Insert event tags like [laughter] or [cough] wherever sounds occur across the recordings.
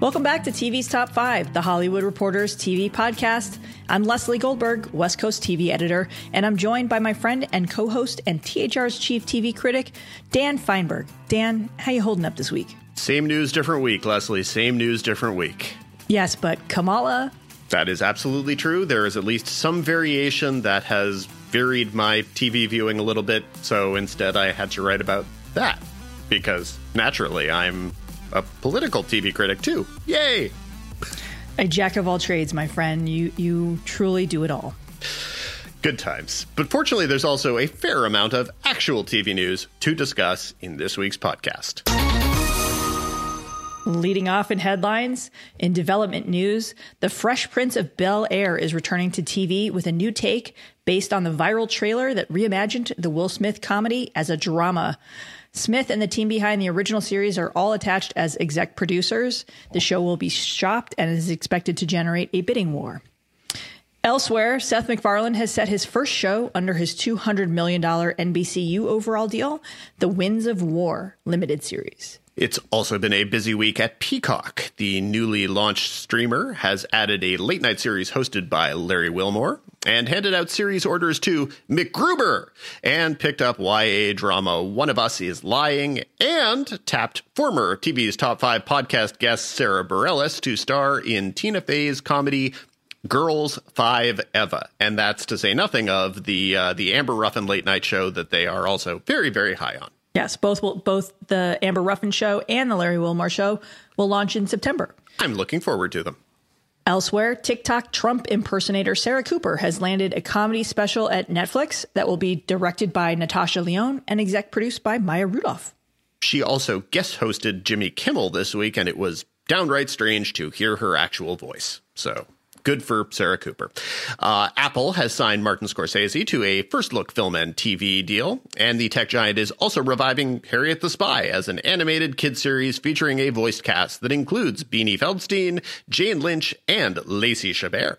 Welcome back to TV's Top 5, the Hollywood Reporters TV podcast. I'm Leslie Goldberg, West Coast TV editor, and I'm joined by my friend and co-host and THR's chief TV critic, Dan Feinberg. Dan, how you holding up this week? Same news, different week, Leslie. Same news, different week. Yes, but Kamala. That is absolutely true. There is at least some variation that has varied my TV viewing a little bit, so instead I had to write about that because naturally I'm a political TV critic too. Yay! A jack of all trades, my friend. You you truly do it all. Good times. But fortunately, there's also a fair amount of actual TV news to discuss in this week's podcast. Leading off in headlines, in development news, The Fresh Prince of Bel Air is returning to TV with a new take based on the viral trailer that reimagined the Will Smith comedy as a drama. Smith and the team behind the original series are all attached as exec producers. The show will be shopped and is expected to generate a bidding war. Elsewhere, Seth MacFarlane has set his first show under his $200 million NBCU overall deal, The Winds of War limited series. It's also been a busy week at Peacock. The newly launched streamer has added a late night series hosted by Larry Wilmore and handed out series orders to MacGruber and picked up YA drama One of Us is Lying and tapped former TV's Top 5 podcast guest Sara Bareilles to star in Tina Fey's comedy Girls Five Eva, and that's to say nothing of the uh, the Amber Ruffin late night show that they are also very very high on. Yes, both will, both the Amber Ruffin show and the Larry Wilmore show will launch in September. I'm looking forward to them. Elsewhere, TikTok Trump impersonator Sarah Cooper has landed a comedy special at Netflix that will be directed by Natasha Lyonne and exec produced by Maya Rudolph. She also guest hosted Jimmy Kimmel this week, and it was downright strange to hear her actual voice. So good for Sarah Cooper. Uh, Apple has signed Martin Scorsese to a first look film and TV deal, and the tech giant is also reviving Harriet the Spy as an animated kid series featuring a voiced cast that includes Beanie Feldstein, Jane Lynch, and Lacey Chabert.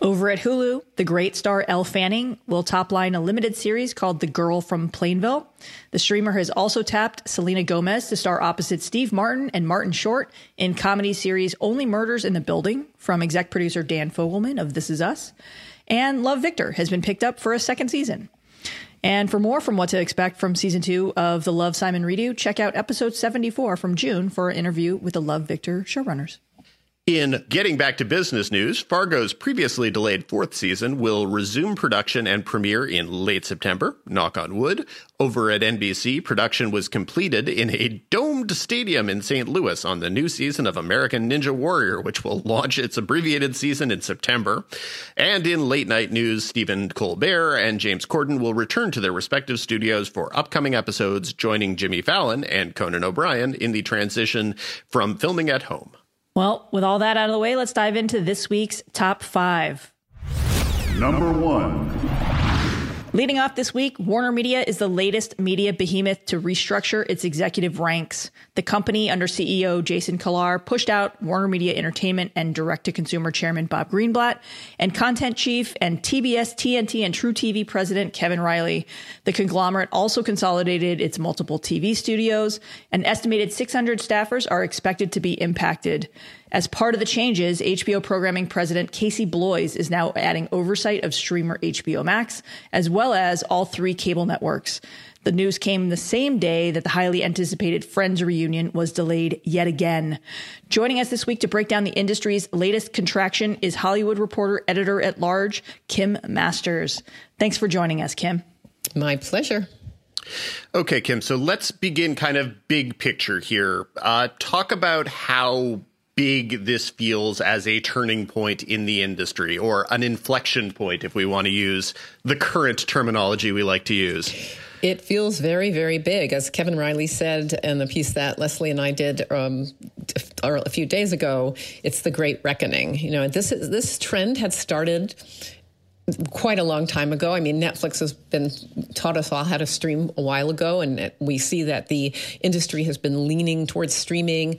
Over at Hulu, the great star Elle Fanning will topline a limited series called The Girl from Plainville. The streamer has also tapped Selena Gomez to star opposite Steve Martin and Martin Short in comedy series Only Murders in the Building from exec producer Dan Fogelman of This Is Us. And Love Victor has been picked up for a second season. And for more from what to expect from season two of the Love Simon redo, check out episode 74 from June for an interview with the Love Victor showrunners. In getting back to business news, Fargo's previously delayed fourth season will resume production and premiere in late September, knock on wood. Over at NBC, production was completed in a domed stadium in St. Louis on the new season of American Ninja Warrior, which will launch its abbreviated season in September. And in late night news, Stephen Colbert and James Corden will return to their respective studios for upcoming episodes, joining Jimmy Fallon and Conan O'Brien in the transition from filming at home. Well, with all that out of the way, let's dive into this week's top five. Number one. Leading off this week, Warner Media is the latest media behemoth to restructure its executive ranks. The company under CEO Jason Kilar pushed out Warner Media Entertainment and direct to consumer chairman Bob Greenblatt and content chief and TBS, TNT, and truTV president Kevin Reilly. The conglomerate also consolidated its multiple TV studios. An estimated 600 staffers are expected to be impacted. As part of the changes, HBO programming president Casey Bloys is now adding oversight of streamer HBO Max, as well as all three cable networks. The news came the same day that the highly anticipated Friends reunion was delayed yet again. Joining us this week to break down the industry's latest contraction is Hollywood reporter editor at large, Kim Masters. Thanks for joining us, Kim. My pleasure. Okay, Kim, so let's begin kind of big picture here. Uh, talk about how big this feels as a turning point in the industry or an inflection point, if we want to use the current terminology we like to use. It feels very, very big. As Kevin Reilly said in the piece that Leslie and I did um, a few days ago, it's the great reckoning. You know, this is, this trend had started quite a long time ago. I mean, Netflix has been taught us all how to stream a while ago, and we see that the industry has been leaning towards streaming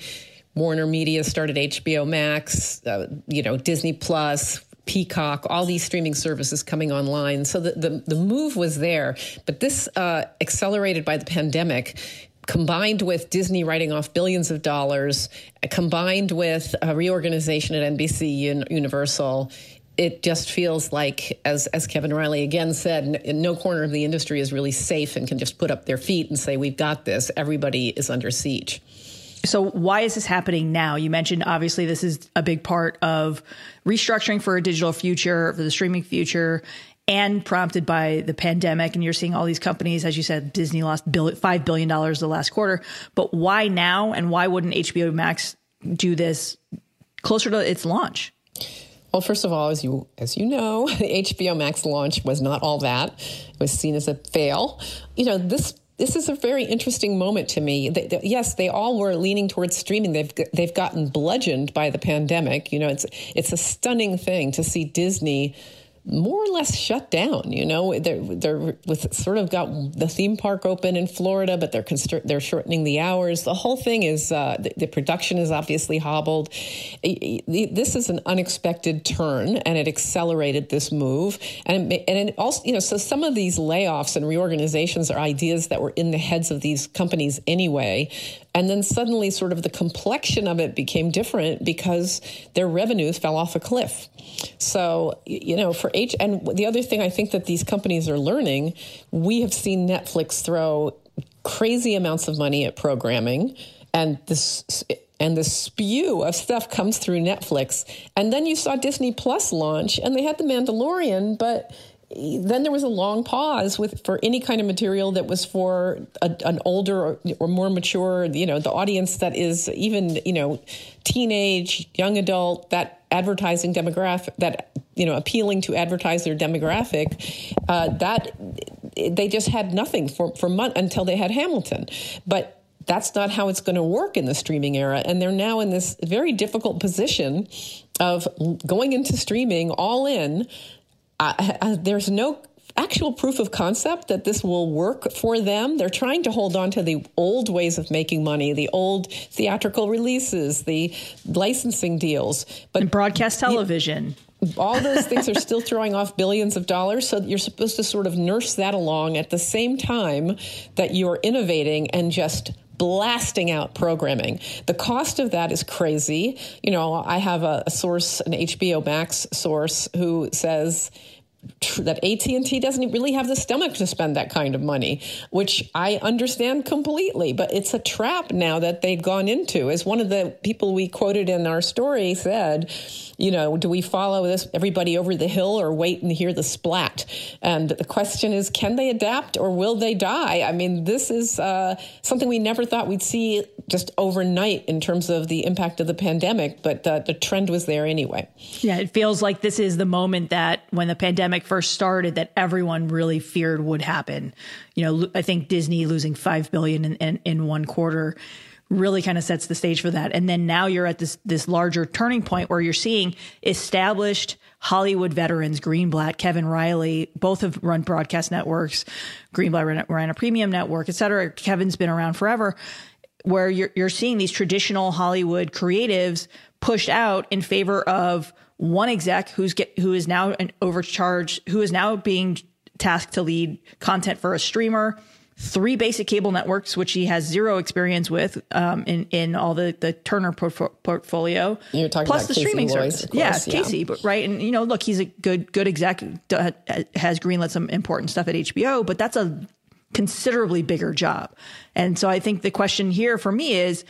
Warner Media started HBO Max, uh, you know, Disney Plus, Peacock, all these streaming services coming online. So the, the, the move was there. But this, uh, accelerated by the pandemic, combined with Disney writing off billions of dollars, combined with a reorganization at NBC Universal, it just feels like, as as Kevin Reilly again said, no corner of the industry is really safe and can just put up their feet and say, "We've got this." Everybody is under siege. So, why is this happening now? You mentioned obviously this is a big part of restructuring for a digital future, for the streaming future, and prompted by the pandemic. And you're seeing all these companies, as you said, Disney lost $5 billion the last quarter. But why now? And why wouldn't HBO Max do this closer to its launch? Well, first of all, as you as you know, [laughs] the HBO Max launch was not all that. It was seen as a fail. You know, this this is a very interesting moment to me. They, they, yes, they all were leaning towards streaming. They've they've gotten bludgeoned by the pandemic. You know, it's it's a stunning thing to see Disney more or less shut down. You know, they're they're with sort of got the theme park open in Florida, but they're they're shortening the hours. The whole thing is uh, the, the, production is obviously hobbled. This is an unexpected turn, and it accelerated this move. And it, and it also, you know, so some of these layoffs and reorganizations are ideas that were in the heads of these companies anyway. And then suddenly, sort of the complexion of it became different because their revenues fell off a cliff. So, you know, for H, and the other thing I think that these companies are learning, we have seen Netflix throw crazy amounts of money at programming, and this and the spew of stuff comes through Netflix. And then you saw Disney Plus launch, and they had The Mandalorian, but then there was a long pause with for any kind of material that was for a, an older or, or, more mature, you know, the audience that is even, you know, teenage, young adult, that advertising demographic, that you know, appealing to advertiser demographic. Uh, that they just had nothing for for month until they had Hamilton, but that's not how it's going to work in the streaming era. And they're now in this very difficult position of going into streaming all in uh, there's no actual proof of concept that this will work for them. They're trying to hold on to the old ways of making money, the old theatrical releases, the licensing deals, but and broadcast television. all those [laughs] things are still throwing off billions of dollars. So you're supposed to sort of nurse that along at the same time that you're innovating and just blasting out programming. The cost of that is crazy. You know, I have a, a source, an HBO Max source, who says that AT&T doesn't really have the stomach to spend that kind of money, which I understand completely, but it's a trap now that they've gone into. As one of the people we quoted in our story said, you know, do we follow this everybody over the hill or wait and hear the splat? And the question is, can they adapt or will they die? I mean, this is uh, something we never thought we'd see just overnight in terms of the impact of the pandemic, but uh, the trend was there anyway. Yeah, it feels like this is the moment that when the pandemic first started, that everyone really feared would happen. You know, I think Disney losing five billion in, in, in one quarter really kind of sets the stage for that. And then now you're at this this larger turning point where you're seeing established Hollywood veterans, Greenblatt, Kevin Reilly, both have run broadcast networks. Greenblatt ran, ran a premium network, et cetera. Kevin's been around forever. Where you're you're seeing these traditional Hollywood creatives pushed out in favor of one exec who's get who is now an overcharged, who is now being tasked to lead content for a streamer three basic cable networks, which he has zero experience with um, in in all the the Turner portfolio. You're talking plus the Casey streaming service. service. Yeah, yeah, Casey, but right, and you know, look, he's a good good exec, has greenlit some important stuff at HBO, but that's a considerably bigger job. And so I think the question here for me is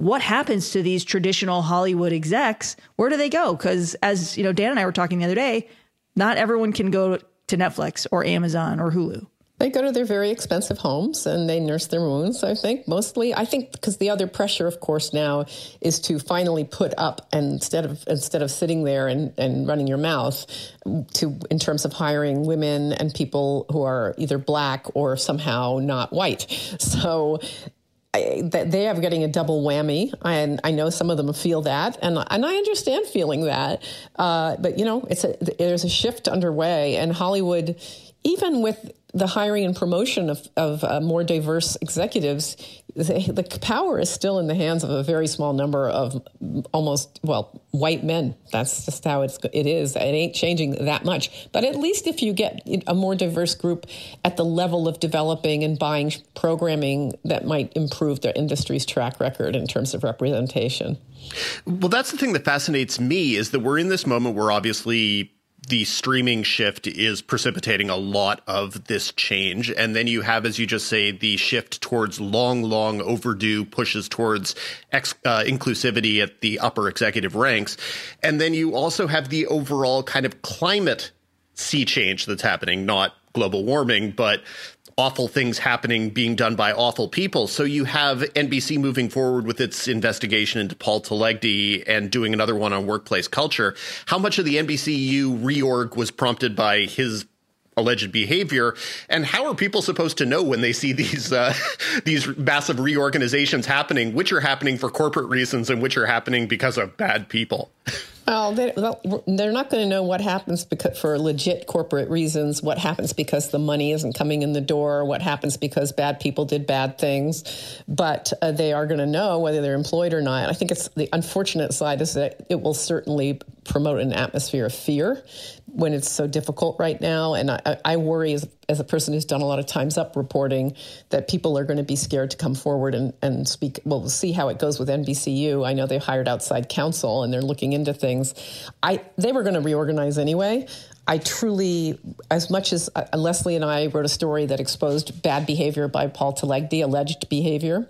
what happens to these traditional Hollywood execs? Where do they go? Because as you know, Dan and I were talking the other day, not everyone can go to Netflix or Amazon or Hulu. They go to their very expensive homes and they nurse their wounds, I think, mostly. I think because the other pressure, of course, now is to finally put up and instead of instead of sitting there and, and running your mouth to in terms of hiring women and people who are either black or somehow not white. So They are getting a double whammy, and I know some of them feel that, and and I understand feeling that. Uh, but you know, it's a there's a shift underway, and Hollywood even with the hiring and promotion of, of uh, more diverse executives, the, the, power is still in the hands of a very small number of almost, well, white men. That's just how it's, it is. It ain't changing that much. But at least if you get a more diverse group at the level of developing and buying programming, that might improve the industry's track record in terms of representation. Well, that's the thing that fascinates me is that we're in this moment where obviously the streaming shift is precipitating a lot of this change. And then you have, as you just say, the shift towards long, long overdue pushes towards ex- uh, inclusivity at the upper executive ranks. And then you also have the overall kind of climate sea change that's happening, not global warming, but awful things happening being done by awful people. So you have NBC moving forward with its investigation into Paul Telegdy and doing another one on workplace culture. How much of the NBCU reorg was prompted by his alleged behavior and how are people supposed to know when they see [laughs] these uh, these massive reorganizations happening which are happening for corporate reasons and which are happening because of bad people [laughs] well, they, are not going to know what happens because, for legit corporate reasons, what happens because the money isn't coming in the door, what happens because bad people did bad things. But uh, they are going to know whether they're employed or not. I think it's the unfortunate side is that it will certainly promote an atmosphere of fear when it's so difficult right now. And I, I worry as, as, a person who's done a lot of Time's Up reporting that people are going to be scared to come forward and, and speak. Well, we'll see how it goes with NBCU. I know they've hired outside counsel and they're looking into things. I They were going to reorganize anyway. I truly, as much as uh, Leslie and I wrote a story that exposed bad behavior by Paul Telegdy, alleged behavior,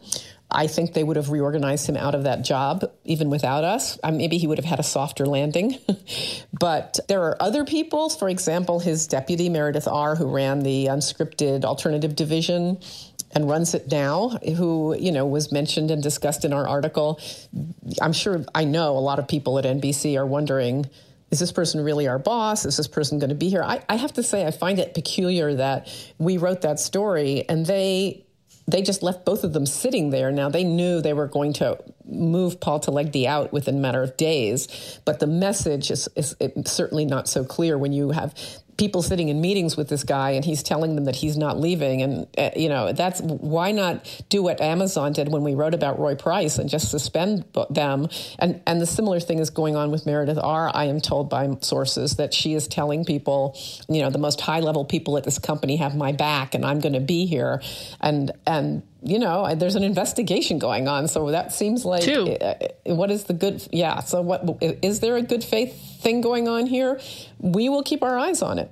I think they would have reorganized him out of that job even without us. Maybe he would have had a softer landing. [laughs] but there are other people, for example, his deputy, Meredith Ahr, who ran the unscripted alternative division and runs it now, who, you know, was mentioned and discussed in our article. I'm sure I know a lot of people at NBC are wondering, is this person really our boss? Is this person going to be here? I, I have to say, I find it peculiar that we wrote that story and they they just left both of them sitting there. Now they knew they were going to move Paul Telegdy out within a matter of days, but the message is, is certainly not so clear when you have people sitting in meetings with this guy and he's telling them that he's not leaving. And uh, you know that's why not do what Amazon did when we wrote about Roy Price and just suspend them? And and the similar thing is going on with Meredith Ahr I am told by sources that she is telling people you know the most high level people at this company have my back and I'm going to be here. And and you know, there's an investigation going on. So that seems like Two. Uh, what is the good? Yeah. So what is there a good faith thing going on here? We will keep our eyes on it.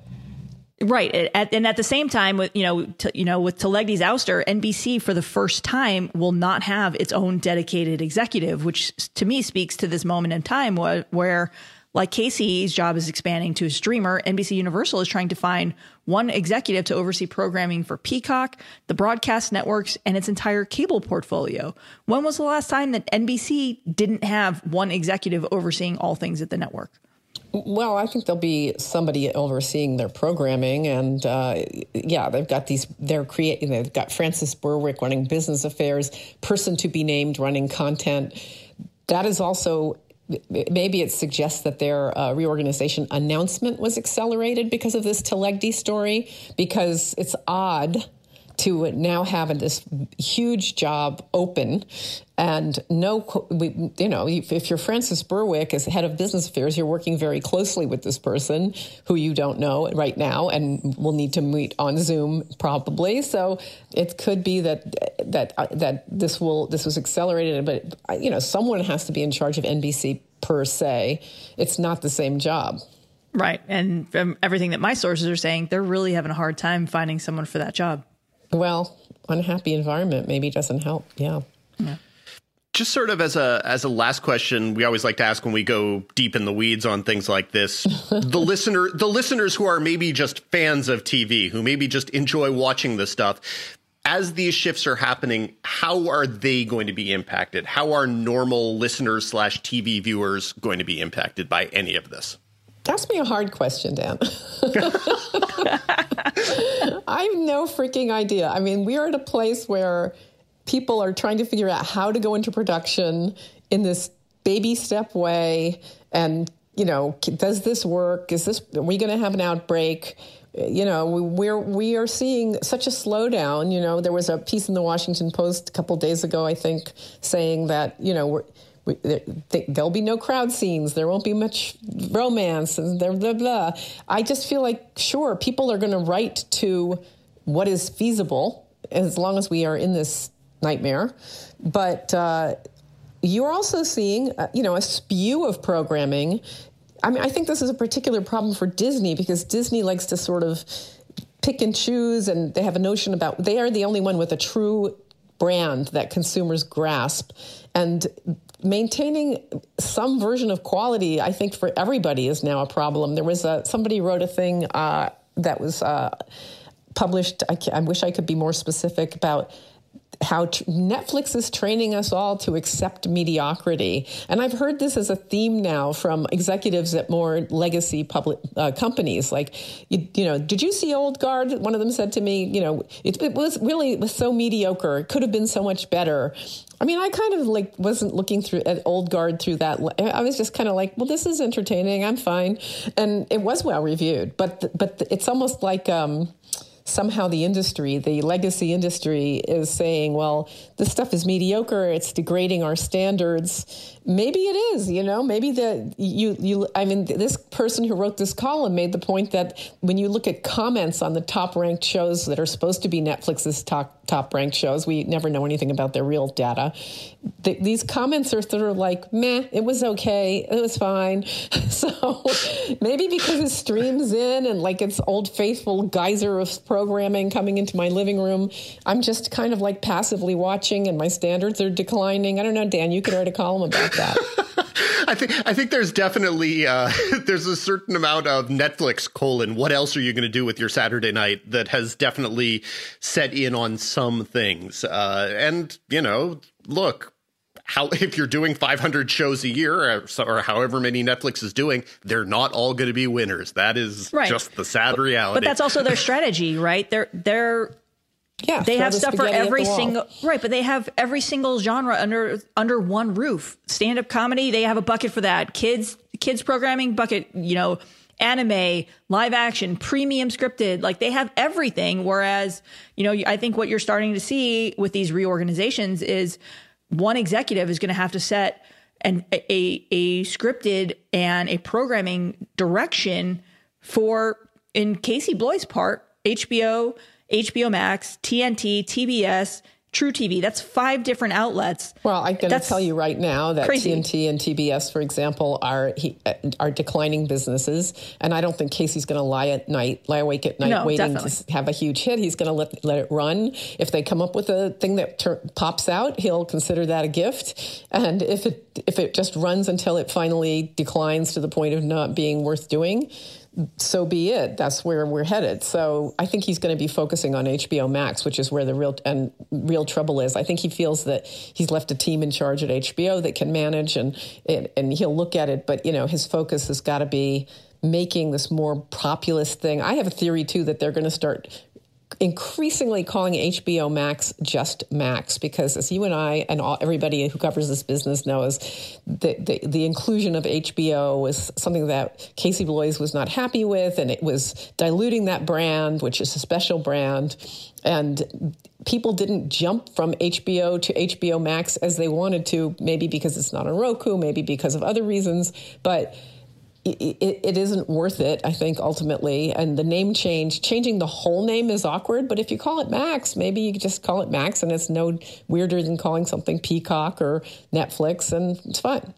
Right, at, and at the same time, with you know, to, you know, with Telegdy's ouster, NBC for the first time will not have its own dedicated executive, which to me speaks to this moment in time where, where like Casey's job is expanding to a streamer, NBC Universal is trying to find one executive to oversee programming for Peacock, the broadcast networks, and its entire cable portfolio. When was the last time that NBC didn't have one executive overseeing all things at the network? Well, I think there'll be somebody overseeing their programming, and uh, yeah, they've got these. They're creating. They've got Frances Berwick running business affairs, person to be named running content. That is also maybe it suggests that their uh, reorganization announcement was accelerated because of this Telegdy story, because it's odd to now have this huge job open and no you know if you're frances berwick as head of business affairs you're working very closely with this person who you don't know right now and will need to meet on zoom probably so it could be that that uh, that this will this was accelerated but uh, you know someone has to be in charge of nbc per se it's not the same job Right. And everything that my sources are saying, they're really having a hard time finding someone for that job. Well, unhappy environment maybe doesn't help. Yeah. Yeah. Just sort of as a as a last question, we always like to ask when we go deep in the weeds on things like this. [laughs] the listener the listeners who are maybe just fans of TV, who maybe just enjoy watching this stuff, as these shifts are happening, how are they going to be impacted? How are normal listeners slash TV viewers going to be impacted by any of this? Ask me a hard question, Dan. [laughs] I have no freaking idea. I mean, we are at a place where people are trying to figure out how to go into production in this baby step way and you know, does this work? Is this, are we going to have an outbreak? You know, we're, we are seeing such a slowdown. You know, there was a piece in the Washington Post a couple days ago, I think, saying that, you know, we're, there'll be no crowd scenes. There won't be much romance and blah, blah, blah. I just feel like, sure, people are going to write to what is feasible as long as we are in this nightmare. But uh, you're also seeing, uh, you know, a spew of programming. I mean, I think this is a particular problem for Disney because Disney likes to sort of pick and choose, and they have a notion about they are the only one with a true brand that consumers grasp. And maintaining some version of quality, I think, for everybody is now a problem. There was a somebody wrote a thing uh, that was uh, published. I, I wish I could be more specific about how t- Netflix is training us all to accept mediocrity. And I've heard this as a theme now from executives at more legacy public uh, companies. Like, you, you, know, did you see Old Guard? One of them said to me, you know, it, it was really it was so mediocre. It could have been so much better. I mean, I kind of like wasn't looking through at Old Guard through that. I was just kind of like, well, this is entertaining. I'm fine, and it was well reviewed. But but it's almost like. Um, somehow the industry, the legacy industry, is saying, well, this stuff is mediocre, it's degrading our standards. Maybe it is, you know, maybe the you you I mean this person who wrote this column made the point that when you look at comments on the top ranked shows that are supposed to be Netflix's top top ranked shows, we never know anything about their real data. The, these comments are sort of like, meh, it was okay, it was fine. [laughs] so maybe because it streams in and like it's old faithful geyser of programming coming into my living room, I'm just kind of like passively watching and my standards are declining. I don't know, Dan, you could write a column about that. [laughs] I think I think there's definitely uh, [laughs] there's a certain amount of Netflix colon. What else are you going to do with your Saturday night that has definitely set in on some things? Uh, and you know, look, how [laughs] if you're doing 500 shows a year uh, or, or, however many Netflix is doing, they're not all going to be winners. That is right. just the sad reality. But that's also their strategy, [laughs] right? They're they're yeah, they have stuff for every single right, but they have every single genre under under one roof. Stand up comedy, they have a bucket for that. Kids kids programming bucket, you know, anime, live action, premium scripted, like they have everything. Whereas, you know, I think what you're starting to see with these reorganizations is one executive is going to have to set an a a scripted and a programming direction for in Casey Bloy's part, HBO HBO Max, TNT, TBS, truTV. That's five different outlets. Well, I'm going to tell you right now that crazy. TNT and TBS, for example, are he, uh, are declining businesses, and I don't think Casey's going to lie at night, lie awake at night, no, waiting definitely. to have a huge hit. He's going to let let it run. If they come up with a thing that ter- pops out, he'll consider that a gift, and if it if it just runs until it finally declines to the point of not being worth doing, so be it. That's where we're headed. So I think he's going to be focusing on HBO Max, which is where the real and real trouble is. I think he feels that he's left a team in charge at HBO that can manage, and and he'll look at it. But you know, his focus has got to be making this more populist thing. I have a theory too that they're going to start increasingly calling HBO Max just Max because, as you and I and all, everybody who covers this business knows, the, the, the inclusion of HBO was something that Casey Bloys was not happy with, and it was diluting that brand, which is a special brand. And people didn't jump from HBO to HBO Max as they wanted to, maybe because it's not on Roku, maybe because of other reasons, but it, it isn't worth it, I think, ultimately. And the name change, changing the whole name is awkward. But if you call it Max, maybe you just call it Max and it's no weirder than calling something Peacock or Netflix, and it's fine.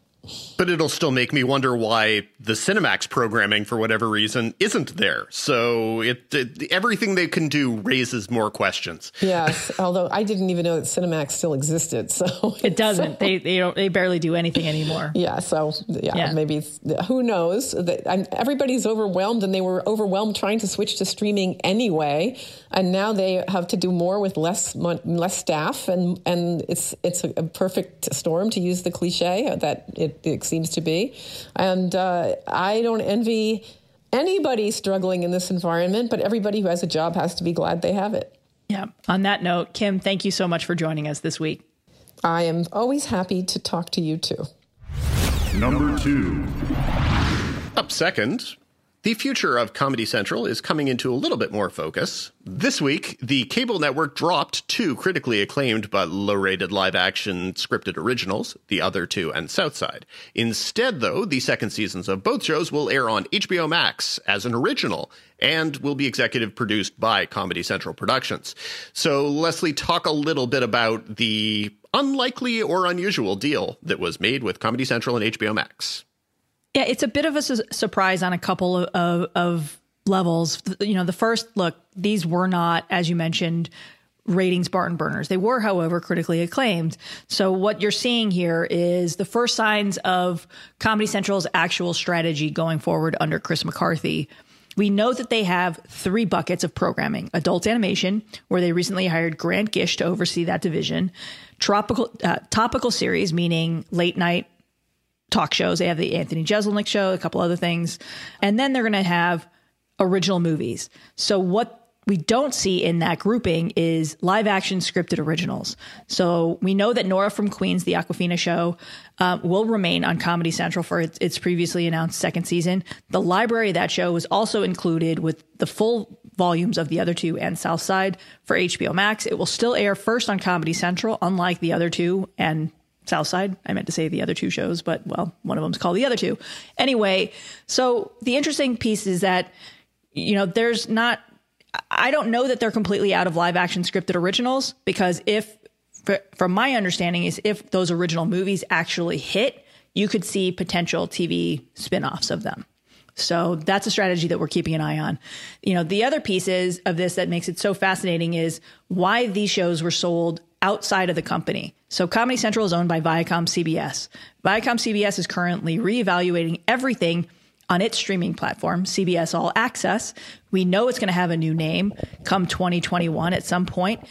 But it'll still make me wonder why the Cinemax programming, for whatever reason, isn't there. So it, it, everything they can do raises more questions. Yes, although I didn't even know that Cinemax still existed. So [laughs] it doesn't. So, they they don't. They barely do anything anymore. Yeah. So yeah, yeah. maybe who knows? Everybody's overwhelmed, and they were overwhelmed trying to switch to streaming anyway, and now they have to do more with less less staff, and and it's it's a perfect storm to use the cliche that it it, it seems to be. And uh, I don't envy anybody struggling in this environment, but everybody who has a job has to be glad they have it. Yeah. On that note, Kim, thank you so much for joining us this week. I am always happy to talk to you too. Number two. Up second, the future of Comedy Central is coming into a little bit more focus. This week, the cable network dropped two critically acclaimed but low rated live action scripted originals, The Other Two and Southside. Instead, though, the second seasons of both shows will air on HBO Max as an original and will be executive produced by Comedy Central Productions. So, Leslie, talk a little bit about the unlikely or unusual deal that was made with Comedy Central and HBO Max. Yeah, it's a bit of a su- surprise on a couple of, of, of levels. You know, the first look, these were not, as you mentioned, ratings barn burners. They were, however, critically acclaimed. So what you're seeing here is the first signs of Comedy Central's actual strategy going forward under Chris McCarthy. We know that they have three buckets of programming adult animation, where they recently hired Grant Gish to oversee that division, tropical, uh, topical series, meaning late night talk shows. They have the Anthony Jeselnik show, a couple other things. And then they're going to have original movies. So what we don't see in that grouping is live action scripted originals. So we know that Nora from Queens, the Awkwafina show, uh, will remain on Comedy Central for its, its, previously announced second season. The library of that show was also included with the full volumes of the other two and Southside for HBO Max. It will still air first on Comedy Central, unlike the other two and Southside. I meant to say the other two shows, but well, one of them's called the other two. Anyway, so the interesting piece is that, you know, there's not, I don't know that they're completely out of live action scripted originals because if, from my understanding, is if those original movies actually hit, you could see potential TV spin offs of them. So that's a strategy that we're keeping an eye on. You know, the other pieces of this that makes it so fascinating is why these shows were sold outside of the company. So Comedy Central is owned by Viacom CBS. Viacom CBS is currently reevaluating everything on its streaming platform, CBS All Access. We know it's going to have a new name come 2021 at some point.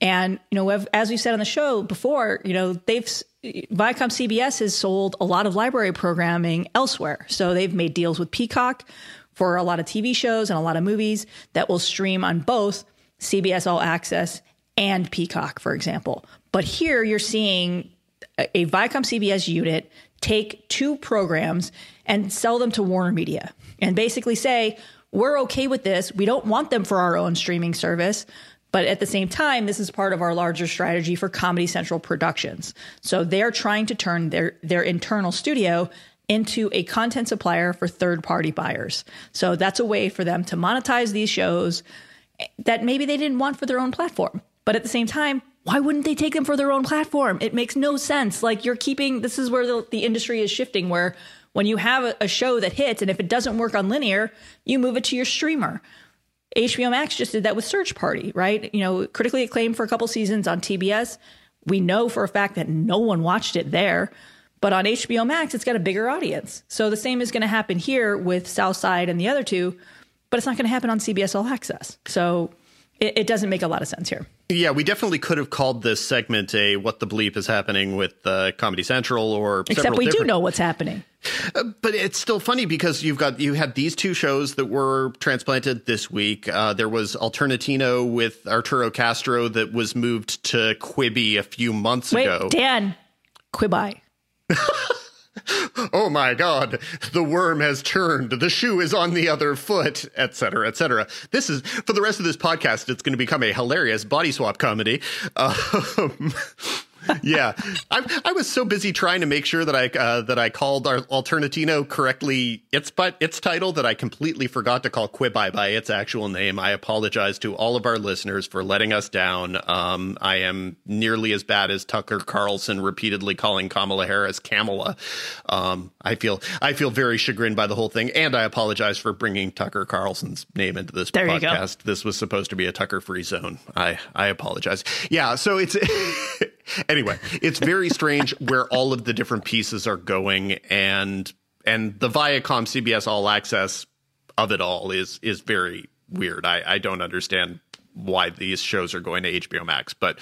And, you know, as we said on the show before, you know, they've, Viacom CBS has sold a lot of library programming elsewhere. So they've made deals with Peacock for a lot of TV shows and a lot of movies that will stream on both CBS All Access and Peacock, for example. But here you're seeing a Viacom CBS unit take two programs and sell them to Warner Media and basically say, we're okay with this. We don't want them for our own streaming service. But at the same time, this is part of our larger strategy for Comedy Central Productions. So they're trying to turn their, their internal studio into a content supplier for third party buyers. So that's a way for them to monetize these shows that maybe they didn't want for their own platform. But at the same time, why wouldn't they take them for their own platform? It makes no sense. Like you're keeping this is where the, the industry is shifting where when you have a, show that hits and if it doesn't work on linear, you move it to your streamer. HBO Max just did that with Search Party, right? You know, critically acclaimed for a couple seasons on TBS. We know for a fact that no one watched it there, but on HBO Max, it's got a bigger audience. So the same is going to happen here with Southside and the other two, but it's not going to happen on CBS All Access. So it, it, doesn't make a lot of sense here. Yeah, we definitely could have called this segment a "What the bleep is happening" with uh, Comedy Central, or except we do know what's happening. Uh, but it's still funny because you've got you had these two shows that were transplanted this week. Uh, there was Alternatino with Arturo Castro that was moved to Quibi a few months Wait, ago. Dan, Quibi. [laughs] [laughs] oh my god the worm has turned the shoe is on the other foot etc etc this is for the rest of this podcast it's going to become a hilarious body swap comedy. [laughs] Um, [laughs] yeah, I, I, was so busy trying to make sure that I uh, that I called our Alternatino correctly its but its title that I completely forgot to call Quibi by its actual name. I apologize to all of our listeners for letting us down. Um, I am nearly as bad as Tucker Carlson repeatedly calling Kamala Harris Kamala. Um, I feel I feel very chagrined by the whole thing, and I apologize for bringing Tucker Carlson's name into this there podcast. This was supposed to be a Tucker free zone. I I apologize. Yeah, so it's. [laughs] [laughs] anyway, it's very strange where all of the different pieces are going, and and the Viacom CBS All Access of it all is is very weird. I, I don't understand why these shows are going to HBO Max, but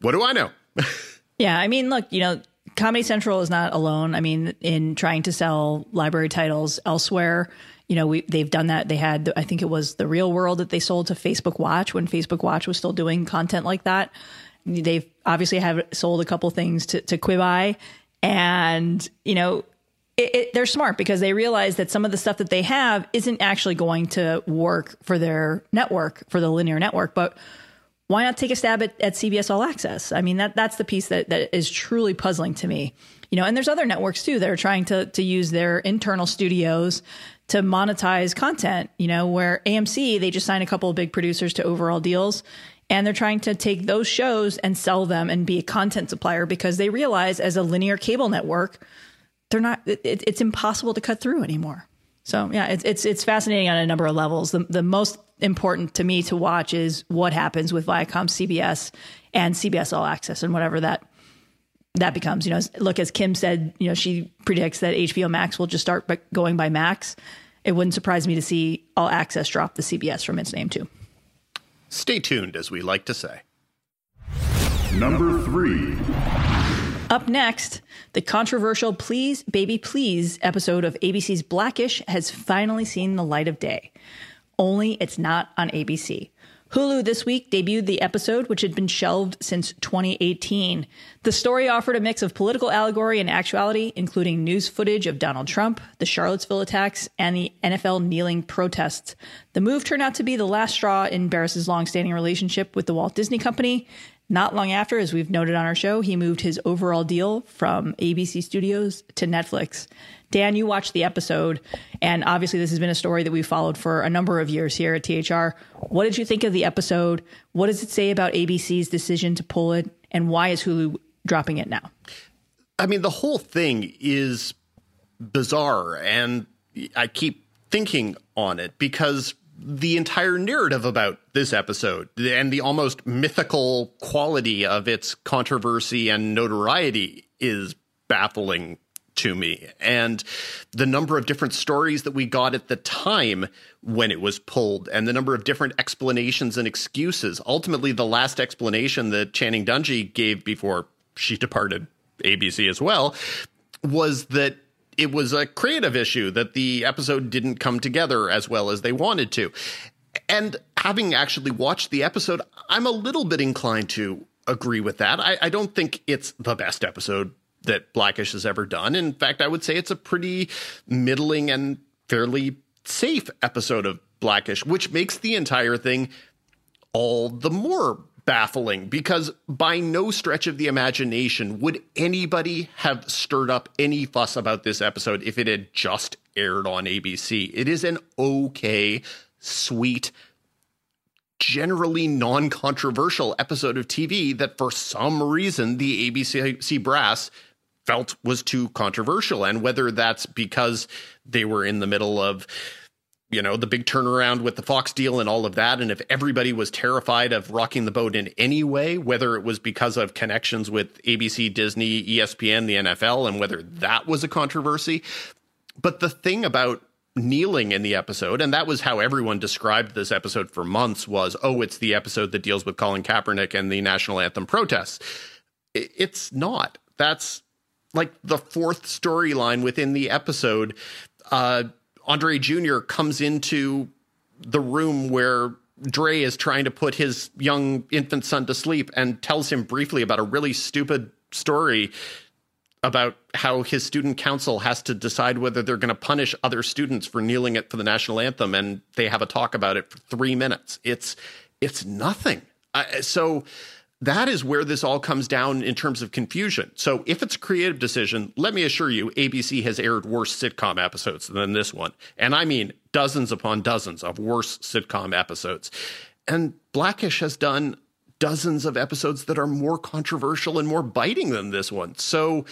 what do I know? [laughs] yeah, I mean, look, you know, Comedy Central is not alone. I mean, in trying to sell library titles elsewhere. You know, we they've done that. They had, I think it was the Real World that they sold to Facebook Watch when Facebook Watch was still doing content like that. They've obviously have sold a couple things to, to Quibi. And, you know, it, it, they're smart because they realize that some of the stuff that they have isn't actually going to work for their network, for the linear network. But why not take a stab at, at CBS All Access? I mean, that that's the piece that, that is truly puzzling to me. You know, and there's other networks too that are trying to to use their internal studios to monetize content. You know, where AMC they just signed a couple of big producers to overall deals, and they're trying to take those shows and sell them and be a content supplier because they realize as a linear cable network, they're not. It, it's impossible to cut through anymore. So yeah, it's it's it's fascinating on a number of levels. The the most important to me to watch is what happens with Viacom CBS and CBS All Access and whatever that that becomes. You know, look as Kim said, you know, she predicts that HBO Max will just start going by Max. It wouldn't surprise me to see All Access drop the CBS from its name too. Stay tuned, as we like to say. Number three. Up next, the controversial Please Baby Please episode of ABC's Blackish has finally seen the light of day only it's not on ABC. Hulu this week debuted the episode, which had been shelved since 2018. The story offered a mix of political allegory and actuality, including news footage of Donald Trump, the Charlottesville attacks, and the NFL kneeling protests. The move turned out to be the last straw in Barris's longstanding relationship with the Walt Disney Company. Not long after, as we've noted on our show, he moved his overall deal from ABC Studios to Netflix. Dan, you watched the episode, and obviously this has been a story that we've followed for a number of years here at THR. What did you think of the episode? What does it say about ABC's decision to pull it, and why is Hulu dropping it now? I mean, the whole thing is bizarre, and I keep thinking on it because the entire narrative about this episode and the almost mythical quality of its controversy and notoriety is baffling to me. And the number of different stories that we got at the time when it was pulled, and the number of different explanations and excuses. Ultimately, the last explanation that Channing Dungey gave before she departed ABC as well was that it was a creative issue that the episode didn't come together as well as they wanted to. And having actually watched the episode, I'm a little bit inclined to agree with that. I, I don't think it's the best episode that Blackish has ever done. In fact, I would say it's a pretty middling and fairly safe episode of Blackish, which makes the entire thing all the more baffling because by no stretch of the imagination would anybody have stirred up any fuss about this episode if it had just aired on ABC. It is an okay, sweet, generally non controversial episode of TV that for some reason the ABC brass felt was too controversial. And whether that's because they were in the middle of you know, the big turnaround with the Fox deal and all of that. And if everybody was terrified of rocking the boat in any way, whether it was because of connections with ABC, Disney, ESPN, the NFL, and whether that was a controversy. But the thing about kneeling in the episode, and that was how everyone described this episode for months, was oh, it's the episode that deals with Colin Kaepernick and the national anthem protests. It's not. That's like the fourth storyline within the episode, uh, Andre Jr. comes into the room where Dre is trying to put his young infant son to sleep and tells him briefly about a really stupid story about how his student council has to decide whether they're going to punish other students for kneeling it for the national anthem and they have a talk about it for 3 minutes. It's it's nothing. Uh, so that is where this all comes down in terms of confusion. So, if it's a creative decision, let me assure you, ABC has aired worse sitcom episodes than this one. And I mean dozens upon dozens of worse sitcom episodes. And Blackish has done dozens of episodes that are more controversial and more biting than this one. So,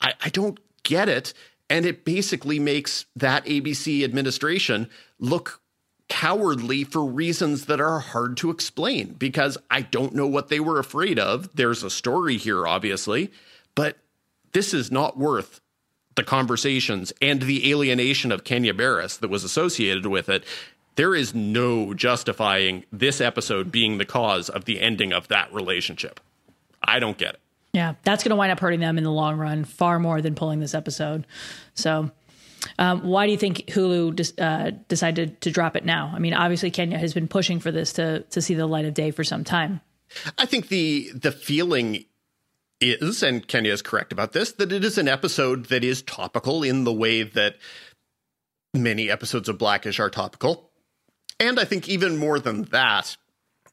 I, I don't get it. And it basically makes that ABC administration look cowardly for reasons that are hard to explain because I don't know what they were afraid of. There's a story here, obviously, but this is not worth the conversations and the alienation of Kenya Barris that was associated with it. There is no justifying this episode being the cause of the ending of that relationship. I don't get it. Yeah, that's going to wind up hurting them in the long run far more than pulling this episode. So um, why do you think Hulu uh, decided to drop it now? I mean, obviously Kenya has been pushing for this to to see the light of day for some time. I think the the feeling is, and Kenya is correct about this, that it is an episode that is topical in the way that many episodes of Blackish are topical. And I think even more than that,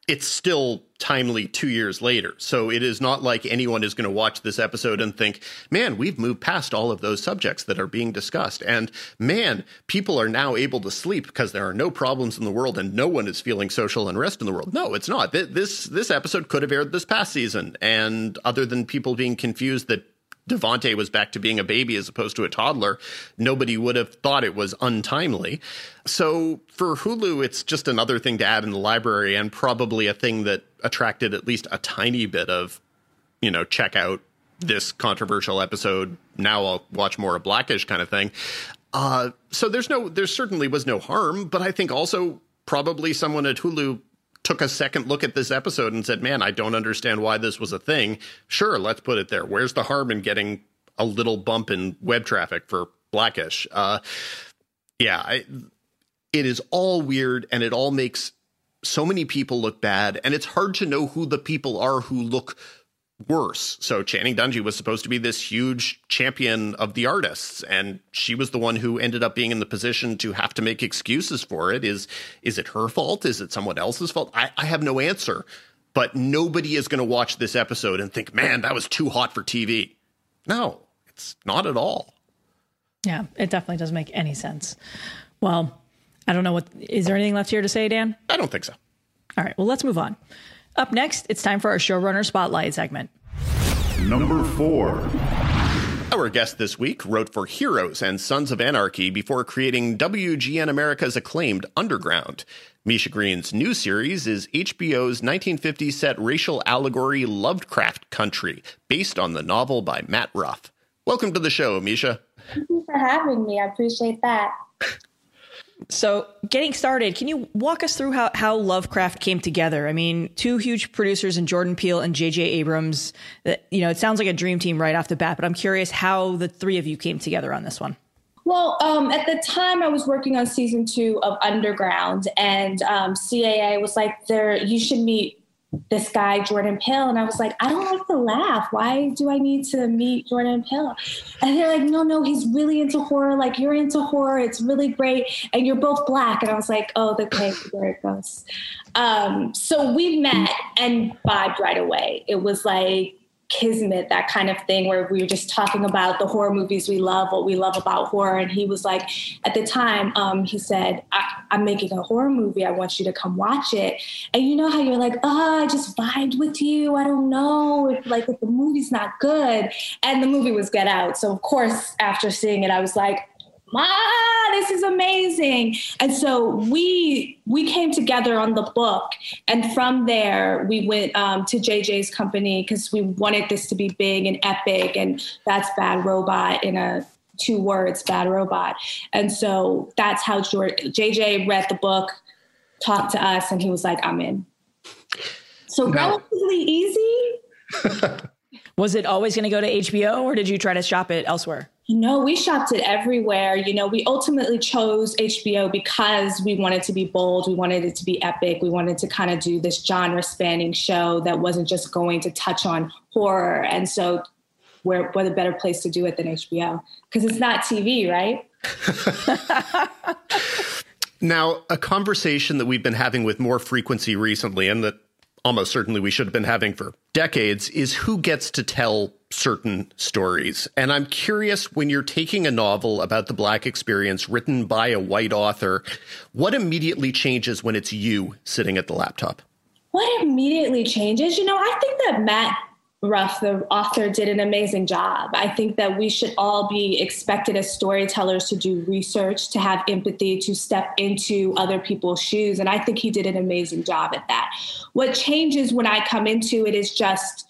it's still timely two years later. So it is not like anyone is going to watch this episode and think, man, we've moved past all of those subjects that are being discussed. And man, people are now able to sleep because there are no problems in the world and no one is feeling social unrest in the world. No, it's not. This, this episode could have aired this past season. And other than people being confused that Devante was back to being a baby as opposed to a toddler, nobody would have thought it was untimely. So for Hulu, it's just another thing to add in the library and probably a thing that attracted at least a tiny bit of, you know, check out this controversial episode. Now I'll watch more of Blackish kind of thing. Uh, so there's no, there certainly was no harm, but I think also probably someone at Hulu took a second look at this episode and said, "Man, I don't understand why this was a thing." Sure, let's put it there. Where's the harm in getting a little bump in web traffic for Blackish? Uh, yeah, I, it is all weird, and it all makes so many people look bad, and it's hard to know who the people are who look worse. So Channing Dungey was supposed to be this huge champion of the artists, and she was the one who ended up being in the position to have to make excuses for it. Is is it her fault? Is it someone else's fault? I, I have no answer. But nobody is going to watch this episode and think, man, that was too hot for TV. No, it's not at all. Yeah, it definitely doesn't make any sense. Well, I don't know what is there anything left here to say, Dan? I don't think so. All right, well, let's move on. Up next, it's time for our showrunner spotlight segment. Number four. Our guest this week wrote for Heroes and Sons of Anarchy before creating WGN America's acclaimed Underground. Misha Green's new series is HBO's 1950s set racial allegory Lovecraft Country, based on the novel by Matt Ruff. Welcome to the show, Misha. Thank you for having me. I appreciate that. So, getting started, can you walk us through how, how Lovecraft came together? I mean, two huge producers in Jordan Peele and J.J. Abrams. That you know, it sounds like a dream team right off the bat. But I'm curious how the three of you came together on this one. Well, um, at the time, I was working on season two of Underground, and um, CAA was like, "There, you should meet this guy Jordan Peele and I was like, I don't like to laugh. Why do I need to meet Jordan Peele And they're like, No, no, he's really into horror. Like you're into horror. It's really great, and you're both black. And I was like, Oh, okay, there it goes. Um, so we met and vibed right away. It was like kismet, that kind of thing, where we were just talking about the horror movies we love, what we love about horror. And he was like, at the time, um, he said, I- am making a horror movie. I want you to come watch it. And you know how you're like, oh, I just vibed with you. I don't know if like if the movie's not good. And the movie was Get Out. So of course, after seeing it, I was like, Ma, this is amazing. And so we we came together on the book, and from there we went um, to JJ's company because we wanted this to be big and epic, and that's Bad Robot in a two words, Bad Robot. And so that's how George, JJ read the book, talked to us, and he was like, "I'm in." So now, relatively easy. [laughs] was it always going to go to HBO, or did you try to shop it elsewhere? You know, we shopped it everywhere. You know, we ultimately chose HBO because we wanted to be bold. We wanted it to be epic. We wanted to kind of do this genre spanning show that wasn't just going to touch on horror. And so, where, what a better place to do it than HBO? Because it's not TV, right? [laughs] [laughs] now, a conversation that we've been having with more frequency recently, and that almost certainly we should have been having for decades, is who gets to tell certain stories. And I'm curious when you're taking a novel about the Black experience written by a white author, what immediately changes when it's you sitting at the laptop? What immediately changes? You know, I think that Matt Ruff, the author, did an amazing job. I think that we should all be expected as storytellers to do research, to have empathy, to step into other people's shoes. And I think he did an amazing job at that. What changes when I come into it is just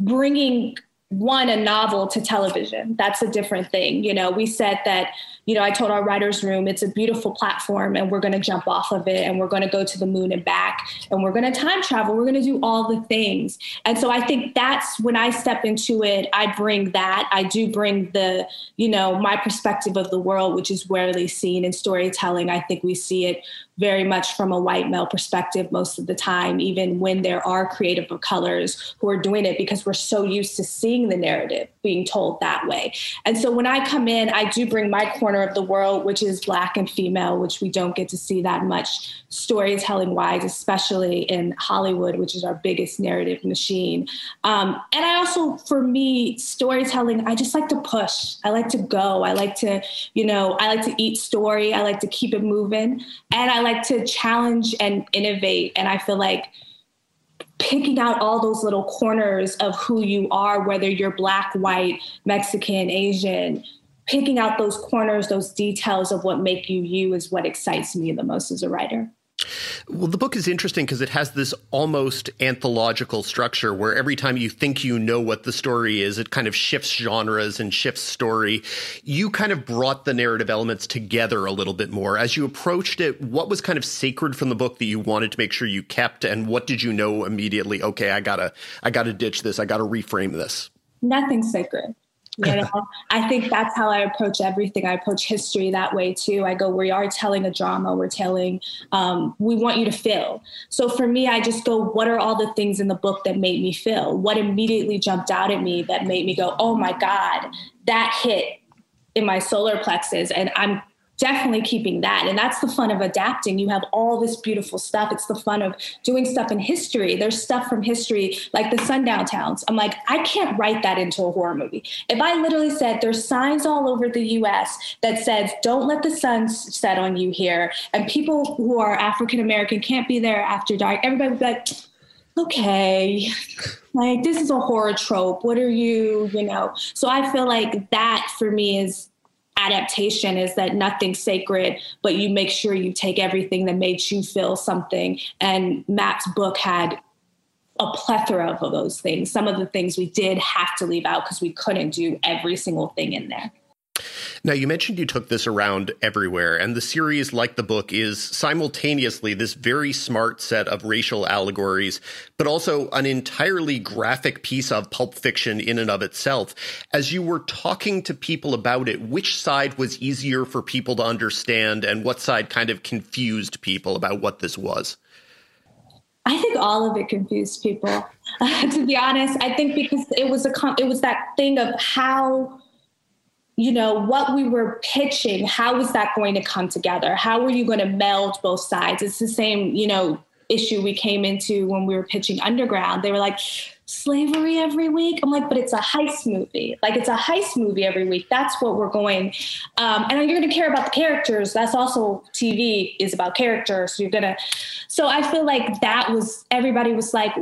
bringing one a novel to television that's a different thing you know we said that you know i told our writers room it's a beautiful platform and we're going to jump off of it and we're going to go to the moon and back and we're going to time travel we're going to do all the things. And so i think that's when i step into it i bring that. I do bring the you know my perspective of the world which is rarely seen in storytelling. I think we see it very much from a white male perspective most of the time, even when there are creative of colors who are doing it because we're so used to seeing the narrative being told that way. And so when I come in, I do bring my corner of the world, which is Black and female, which we don't get to see that much storytelling wise, especially in Hollywood, which is our biggest narrative machine. Um, and I also, for me, storytelling, I just like to push. I like to go. I like to, you know, I like to eat story. I like to keep it moving. And I like to challenge and innovate. And I feel like picking out all those little corners of who you are, whether you're Black, white, Mexican, Asian, picking out those corners, those details of what make you you is what excites me the most as a writer. Well, the book is interesting because it has this almost anthological structure where every time you think you know what the story is, it kind of shifts genres and shifts story. You kind of brought the narrative elements together a little bit more. As you approached it, what was kind of sacred from the book that you wanted to make sure you kept, and what did you know immediately? Okay, I gotta, I gotta ditch this. I gotta reframe this. Nothing sacred. You know, I think that's how I approach everything. I approach history that way too. I go, we are telling a drama. We're telling, um, we want you to feel. So for me, I just go, what are all the things in the book that made me feel? What immediately jumped out at me that made me go, oh my God, that hit in my solar plexus. And I'm definitely keeping that. And that's the fun of adapting. You have all this beautiful stuff. It's the fun of doing stuff in history. There's stuff from history, like the sundown towns. I'm like, I can't write that into a horror movie. If I literally said there's signs all over the US that says, don't let the sun set on you here, and people who are African American can't be there after dark, everybody would be like, okay, like this is a horror trope. What are you, you know? So I feel like that for me is adaptation is that nothing's sacred, but you make sure you take everything that made you feel something. And Matt's book had a plethora of those things. Some of the things we did have to leave out because we couldn't do every single thing in there. Now, you mentioned you took this around everywhere, and the series, like the book, is simultaneously this very smart set of racial allegories, but also an entirely graphic piece of pulp fiction in and of itself. As you were talking to people about it, which side was easier for people to understand, and what side kind of confused people about what this was? I think all of it confused people. [laughs] To be honest, I think because it was a it was that thing of how you know what we were pitching how was that going to come together? How were you going to meld both sides? It's the same you know issue we came into when we were pitching underground. They were like slavery every week? I'm like but it's a heist movie. Like it's a heist movie every week. That's what we're going. Um, and you're going to care about the characters. That's also tv is about characters. So you're going to so i feel like that was everybody was like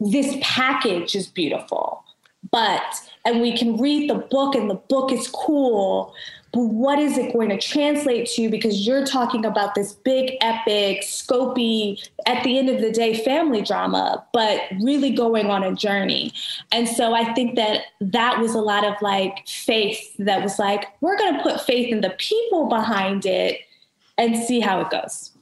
this package is beautiful but and we can read the book and the book is cool. But what is it going to translate to? Because you're talking about this big epic scopy at the end of the day family drama but really going on a journey. And so i think that that was a lot of like faith that was like we're going to put faith in the people behind it and see how it goes.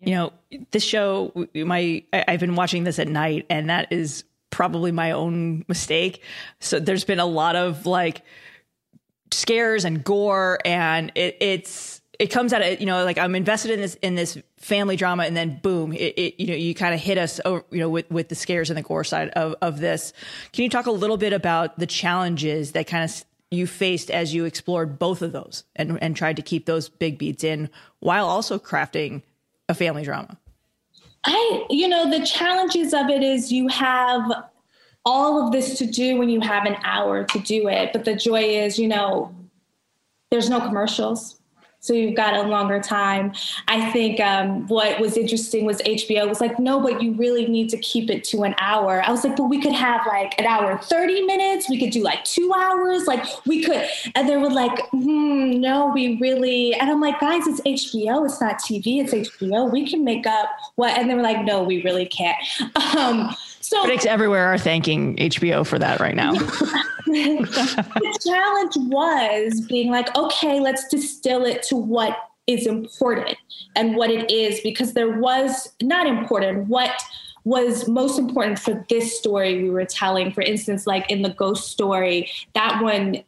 You know this show my i've been watching this at night and that is probably my own mistake. So there's been a lot of like scares and gore, and it, it's it comes out of you know like I'm invested in this in this family drama, and then boom, it, it you know you kind of hit us over, you know with with the scares and the gore side of of this. Can you talk a little bit about the challenges that kind of you faced as you explored both of those and and tried to keep those big beats in while also crafting a family drama? I, you know, the challenges of it is you have all of this to do when you have an hour to do it. But the joy is, you know, there's no commercials. So you've got a longer time. I think um, what was interesting was HBO was like, no, but you really need to keep it to an hour. I was like, but we could have like an hour, and 30 minutes. We could do like two hours. Like we could. And they were like, hmm, no, we really. And I'm like, guys, it's HBO. It's not TV. It's HBO. We can make up what. And they were like, no, we really can't. [laughs] Um, so critics everywhere are thanking HBO for that right now. [laughs] the challenge was being like, okay, let's distill it to what is important and what it is, because there was not important, what was most important for this story we were telling. For instance, like in the ghost story, that one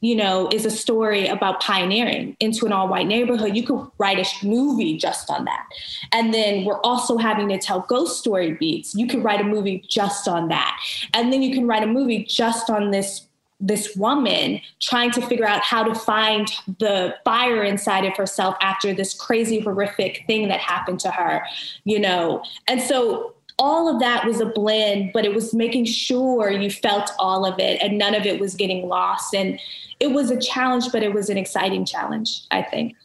you know, is a story about pioneering into an all white neighborhood. You could write a movie just on that. And then we're also having to tell ghost story beats. You could write a movie just on that. And then you can write a movie just on this this woman trying to figure out how to find the fire inside of herself after this crazy horrific thing that happened to her you know and so all of that was a blend but it was making sure you felt all of it and none of it was getting lost and it was a challenge but it was an exciting challenge i think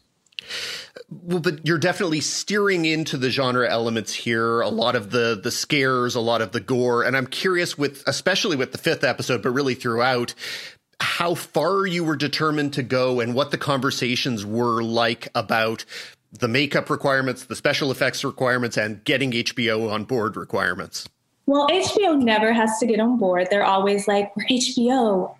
well, but you're definitely steering into the genre elements here. A lot of the the scares, a lot of the gore, and I'm curious with, especially with the fifth episode, but really throughout, how far you were determined to go and what the conversations were like about the makeup requirements, the special effects requirements, and getting HBO on board requirements. Well, HBO never has to get on board. They're always like, we're HBO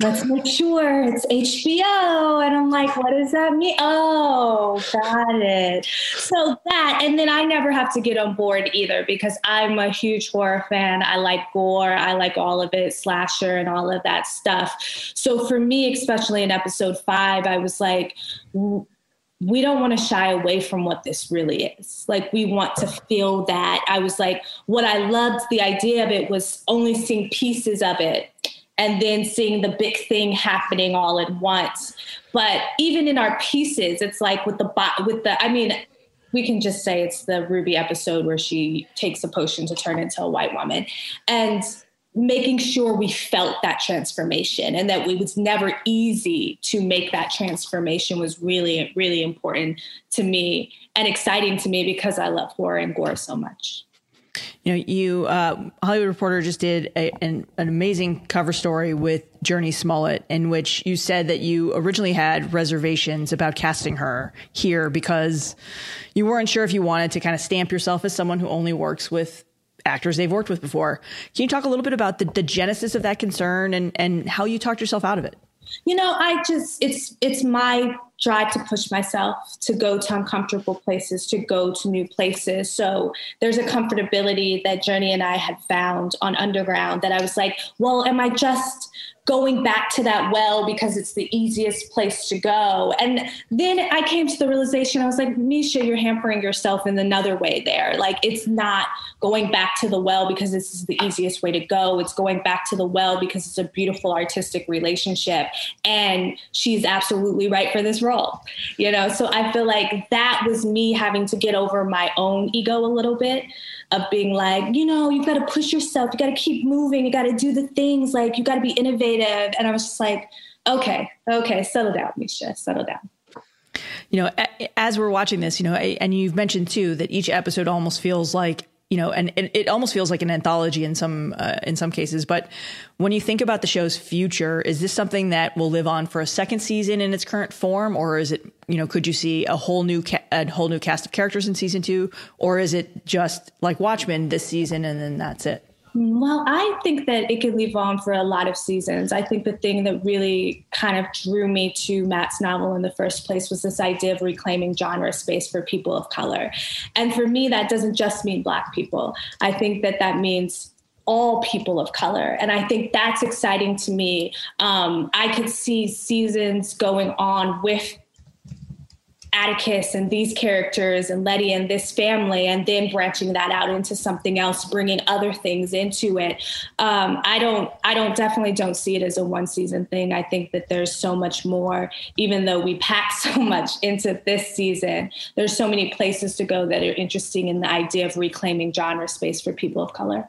let's make sure it's HBO. And I'm like, what does that mean? Oh, got it. So that, and then I never have to get on board either because I'm a huge horror fan. I like gore, I like all of it, slasher, and all of that stuff. So for me, especially in episode five, I was like, we don't want to shy away from what this really is. Like, we want to feel that. I was like, what I loved the idea of it was only seeing pieces of it and then seeing the big thing happening all at once. But even in our pieces, it's like with the with the I mean, we can just say it's the Ruby episode where she takes a potion to turn into a white woman. And making sure we felt that transformation and that it was never easy to make that transformation was really, really important to me and exciting to me because I love horror and gore so much. You know, you uh, Hollywood Reporter just did a, an, an amazing cover story with Jurnee Smollett, in which you said that you originally had reservations about casting her here because you weren't sure if you wanted to kind of stamp yourself as someone who only works with actors they've worked with before. Can you talk a little bit about the, the genesis of that concern and, and how you talked yourself out of it? You know, I just it's it's my drive to push myself to go to uncomfortable places, to go to new places. So there's a comfortability that Jurnee and I had found on Underground that I was like, well, am I just going back to that well because it's the easiest place to go. And then I came to the realization I was like, Misha, you're hampering yourself in another way there. Like it's not going back to the well because this is the easiest way to go. It's going back to the well because it's a beautiful artistic relationship. And she's absolutely right for this role. You know, so I feel like that was me having to get over my own ego a little bit of being like, you know, you've got to push yourself, you got to keep moving, you got to do the things, like you got to be innovative. And I was just like, okay, okay, settle down, Misha, settle down. You know, as we're watching this, you know, and you've mentioned too that each episode almost feels like you know, and, and it almost feels like an anthology in some uh, in some cases. But when you think about the show's future, is this something that will live on for a second season in its current form, or is it you know could you see a whole new ca- a whole new cast of characters in season two, or is it just like Watchmen this season and then that's it? Well, I think that it could live on for a lot of seasons. I think the thing that really kind of drew me to Matt's novel in the first place was this idea of reclaiming genre space for people of color. And for me, that doesn't just mean Black people. I think that that means all people of color. And I think that's exciting to me. Um, I could see seasons going on with Atticus and these characters and Leti and this family, and then branching that out into something else, bringing other things into it. Um, I don't, I don't definitely don't see it as a one season thing. I think that there's so much more, even though we pack [laughs] so much into this season, there's so many places to go that are interesting in the idea of reclaiming genre space for people of color.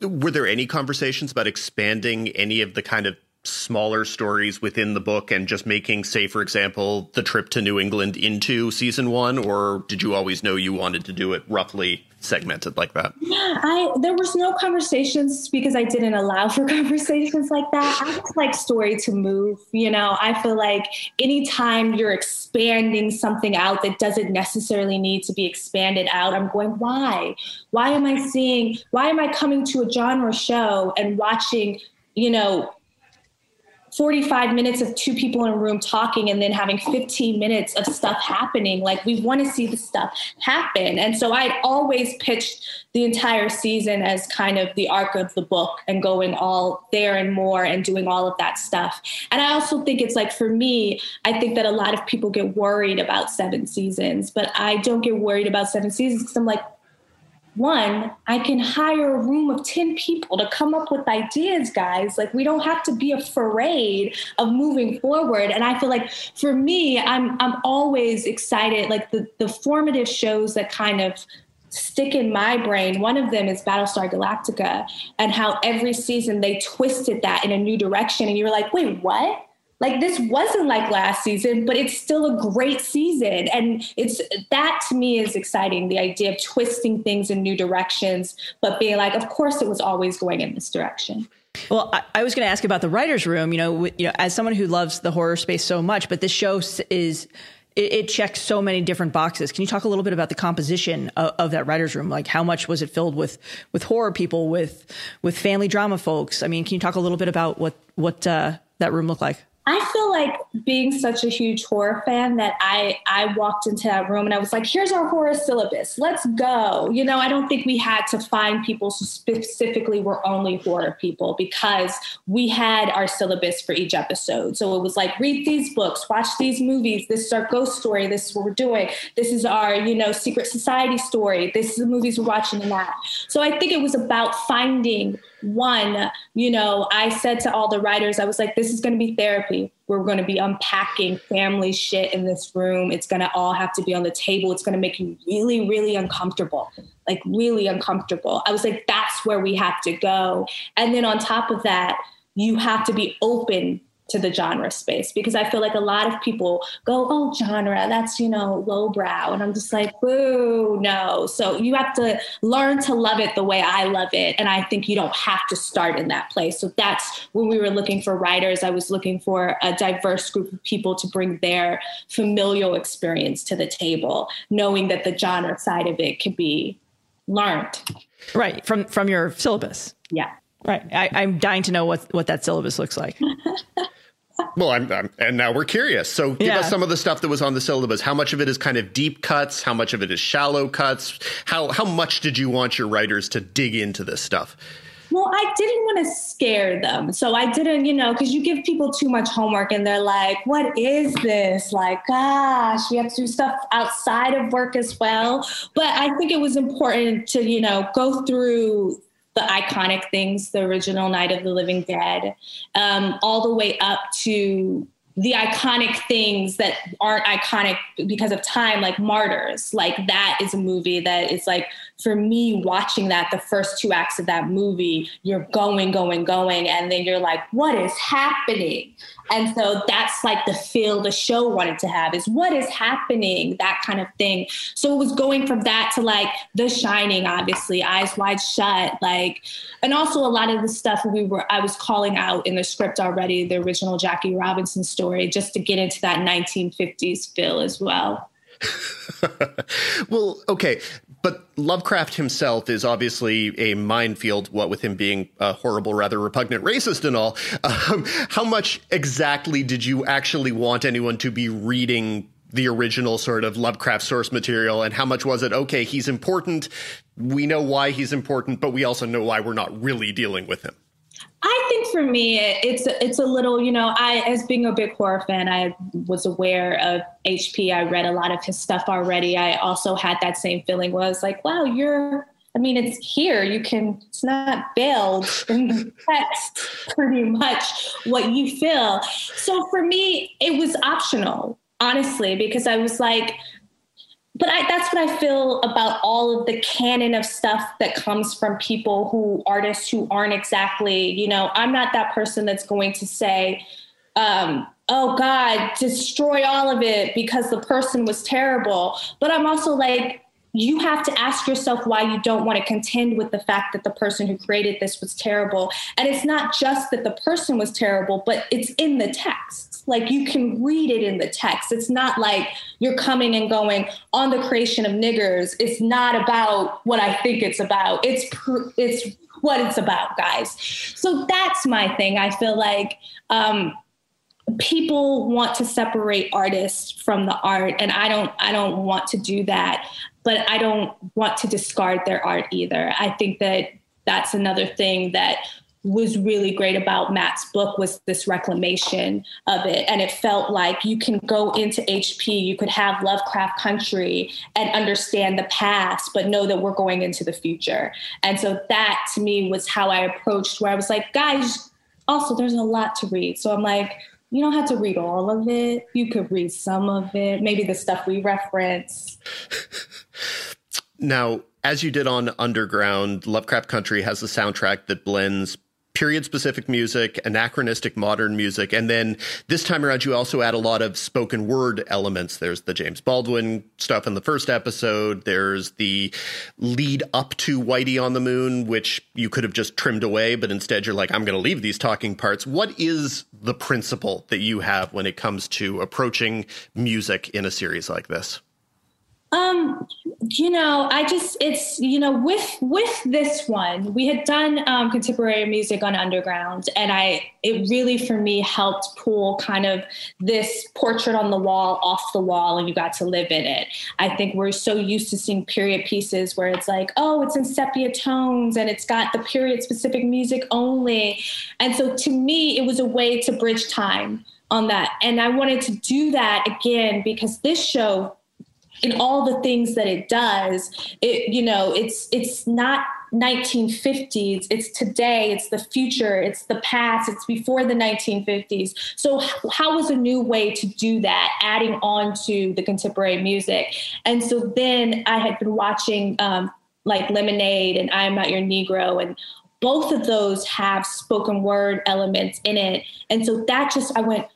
Were there any conversations about expanding any of the kind of smaller stories within the book and just making, say, for example, the trip to New England into season one, or did you always know you wanted to do it roughly segmented like that? Yeah, I there was no conversations because I didn't allow for [laughs] conversations like that. I just like story to move. You know, I feel like anytime you're expanding something out that doesn't necessarily need to be expanded out, I'm going, why? Why am I seeing? Why am I coming to a genre show and watching? You know, 45 minutes of two people in a room talking and then having 15 minutes of stuff happening. Like we want to see the stuff happen. And so I'd always pitched the entire season as kind of the arc of the book and going all there and more and doing all of that stuff. And I also think it's like for me, I think that a lot of people get worried about seven seasons, but I don't get worried about seven seasons because I'm like, one, I can hire a room of 10 people to come up with ideas, guys. Like we don't have to be afraid of moving forward. And I feel like for me, I'm I'm always excited. Like the, the formative shows that kind of stick in my brain. One of them is Battlestar Galactica and how every season they twisted that in a new direction. And you were like, wait, what? Like this wasn't like last season but it's still a great season and it's that to me is exciting the idea of twisting things in new directions but being like of course it was always going in this direction well, I, I was going to ask about the writers' room. You know, you know, as someone who loves the horror space so much, but this show is it, it, checks so many different boxes. Can you talk a little bit about the composition of, of, that writers' room? Like, how much was it filled with with horror people, with with family drama folks? I mean, can you talk a little bit about what what uh, that room looked like? I feel like being such a huge horror fan that I I walked into that room and I was like, here's our horror syllabus. Let's go. You know, I don't think we had to find people specifically were only horror people because we had our syllabus for each episode. So it was like, read these books, watch these movies. This is our ghost story. This is what we're doing. This is our, you know, secret society story. This is the movies we're watching and that. So I think it was about finding one, you know, I said to all the writers, I was like, this is going to be therapy. We're going to be unpacking family shit in this room. It's going to all have to be on the table. It's going to make you really, really uncomfortable, like really uncomfortable. I was like, that's where we have to go. And then on top of that, you have to be open to the genre space because I feel like a lot of people go, oh, genre, that's, you know, lowbrow. And I'm just like, boo, no. So you have to learn to love it the way I love it. And I think you don't have to start in that place. So that's when we were looking for writers, I was looking for a diverse group of people to bring their familial experience to the table, knowing that the genre side of it can be learned. Right. From from your syllabus. Yeah. Right. I, am dying to know what, what that syllabus looks like. [laughs] well, I'm, I'm, and now we're curious. So give yeah. us some of the stuff that was on the syllabus. How much of it is kind of deep cuts? How much of it is shallow cuts? How how much did you want your writers to dig into this stuff? Well, I didn't want to scare them. So I didn't, you know, because you give people too much homework and they're like, what is this? Like, gosh, we have to do stuff outside of work as well. But I think it was important to, you know, go through the iconic things, the original Night of the Living Dead, um, all the way up to the iconic things that aren't iconic because of time, like Martyrs. Like that is a movie that is like for me watching that the first two acts of that movie you're going going going and then you're like what is happening? And so that's like the feel the show wanted to have is what is happening? That kind of thing. So it was going from that to like the shining obviously eyes wide shut like and also a lot of the stuff we were i was calling out in the script already the original jackie robinson story just to get into that 1950s feel as well. [laughs] Well, okay. But Lovecraft himself is obviously a minefield, what with him being a horrible, rather repugnant racist and all. Um, how much exactly did you actually want anyone to be reading the original sort of Lovecraft source material? And how much was it, okay, he's important. We know why he's important, but we also know why we're not really dealing with him? I think for me, it's it's a little, you know, I as being a big horror fan, I was aware of HP. I read a lot of his stuff already. I also had that same feeling. Was like, wow, you're. I mean, it's here. You can. It's not veiled in the [laughs] text. Pretty much what you feel. So for me, it was optional, honestly, because I was like, but I, that's what I feel about all of the canon of stuff that comes from people who artists who aren't exactly, you know, I'm not that person that's going to say, um, oh God, destroy all of it because the person was terrible. But I'm also like, you have to ask yourself why you don't want to contend with the fact that the person who created this was terrible. And it's not just that the person was terrible, but it's in the text. Like you can read it in the text. It's not like you're coming and going on the creation of niggers. It's not about what I think it's about. It's pr- it's what it's about, guys. So that's my thing. I feel like um, people want to separate artists from the art and i don't i don't want to do that but i don't want to discard their art either i think that that's another thing that was really great about Matt's book was this reclamation of it. And it felt like you can go into HP, you could have Lovecraft Country and understand the past, but know that we're going into the future. And so that to me was how I approached where I was like, guys, also there's a lot to read. So I'm like, you don't have to read all of it. You could read some of it, maybe the stuff we reference. [laughs] now, as you did on Underground, Lovecraft Country has a soundtrack that blends period specific music, anachronistic modern music. And then this time around, you also add a lot of spoken word elements. There's the James Baldwin stuff in the first episode. There's the lead up to Whitey on the Moon, which you could have just trimmed away, but instead you're like, I'm going to leave these talking parts. What is the principle that you have when it comes to approaching music in a series like this? Um, you know, I just it's you know with with this one we had done um, contemporary music on Underground, and I it really for me helped pull kind of this portrait on the wall off the wall, and you got to live in it. I think we're so used to seeing period pieces where it's like, oh, it's in sepia tones and it's got the period specific music only, and so to me it was a way to bridge time on that, and I wanted to do that again because this show in all the things that it does it you know it's it's not 1950s it's today. It's the future. It's the past. It's before the 1950s so how was a new way to do that adding on to the contemporary music? And so then i had been watching um, like lemonade and i'm not your negro and both of those have spoken word elements in it. And so that just i went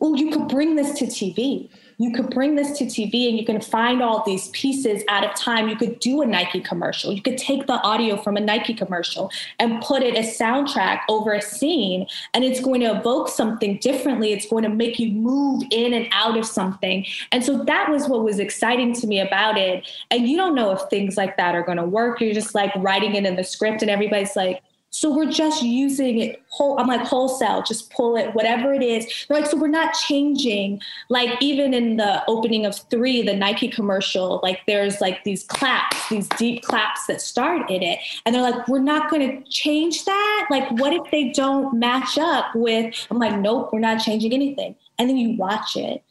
oh you could bring this to tv you could bring this to TV and you can find all these pieces out of time. You could do a Nike commercial. You could take the audio from a Nike commercial and put it as soundtrack over a scene, and it's going to evoke something differently. It's going to make you move in and out of something. And so that was what was exciting to me about it. And you don't know if things like that are going to work. You're just like writing it in the script, and everybody's like, so we're just using it whole. I'm like wholesale, just pull it, whatever it is. They're like, so we're not changing. Like even in the opening of three, the Nike commercial, like there's like these claps, these deep claps that start in it, and they're like, we're not going to change that. Like, what if they don't match up with? I'm like, nope, we're not changing anything. And then you watch it,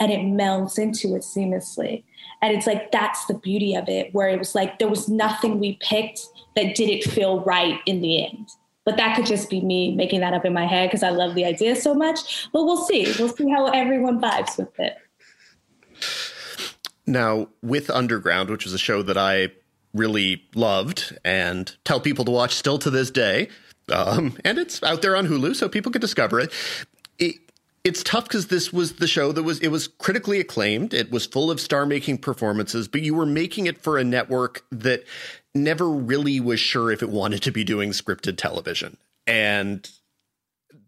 and it melds into it seamlessly. And it's like that's the beauty of it, where it was like there was nothing we picked that didn't feel right in the end. But that could just be me making that up in my head because I love the idea so much. But we'll see. We'll see how everyone vibes with it. Now, with Underground, which was a show that I really loved and tell people to watch still to this day, um, and it's out there on Hulu, so people can discover it. it it's tough because this was the show that was it was critically acclaimed. It was full of star-making performances, but you were making it for a network that never really was sure if it wanted to be doing scripted television. And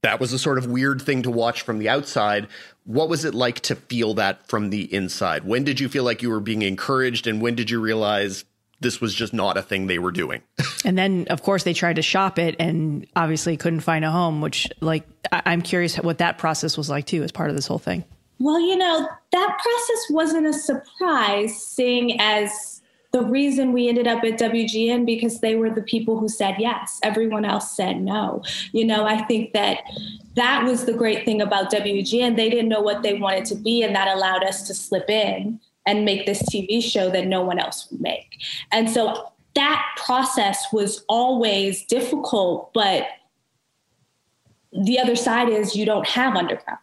that was a sort of weird thing to watch from the outside. What was it like to feel that from the inside? When did you feel like you were being encouraged and when did you realize this was just not a thing they were doing? [laughs] and then of course they tried to shop it and obviously couldn't find a home, which like I- am curious what that process was like too as part of this whole thing. Well, you know, that process wasn't a surprise seeing as the reason we ended up at WGN because they were the people who said yes. Everyone else said no. You know, I think that that was the great thing about WGN. They didn't know what they wanted to be, and that allowed us to slip in and make this TV show that no one else would make. And so that process was always difficult, but the other side is you don't have underground.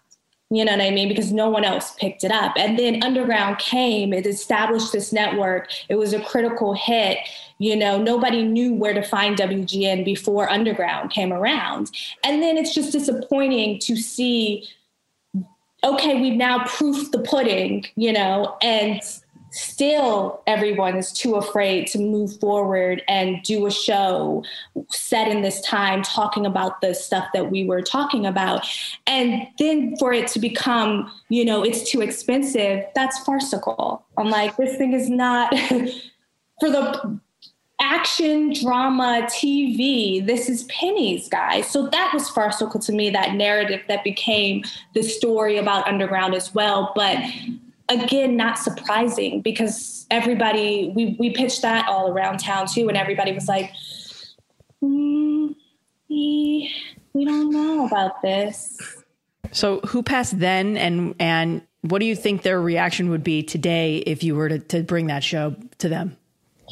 You know what I mean? Because no one else picked it up. And then Underground came, it established this network. It was a critical hit. You know, nobody knew where to find WGN before Underground came around. And then it's just disappointing to see, okay, we've now proofed the pudding, you know, and still everyone is too afraid to move forward and do a show set in this time talking about the stuff that we were talking about and then for it to become you know it's too expensive that's farcical i'm like this thing is not [laughs] for the action drama TV. This is pennies, guys. So that was farcical to me, that narrative that became the story about Underground as well. But again, not surprising because everybody, we, we pitched that all around town too, and everybody was like, mm, we, we don't know about this. So who passed then and and what do you think their reaction would be today if you were to, to bring that show to them?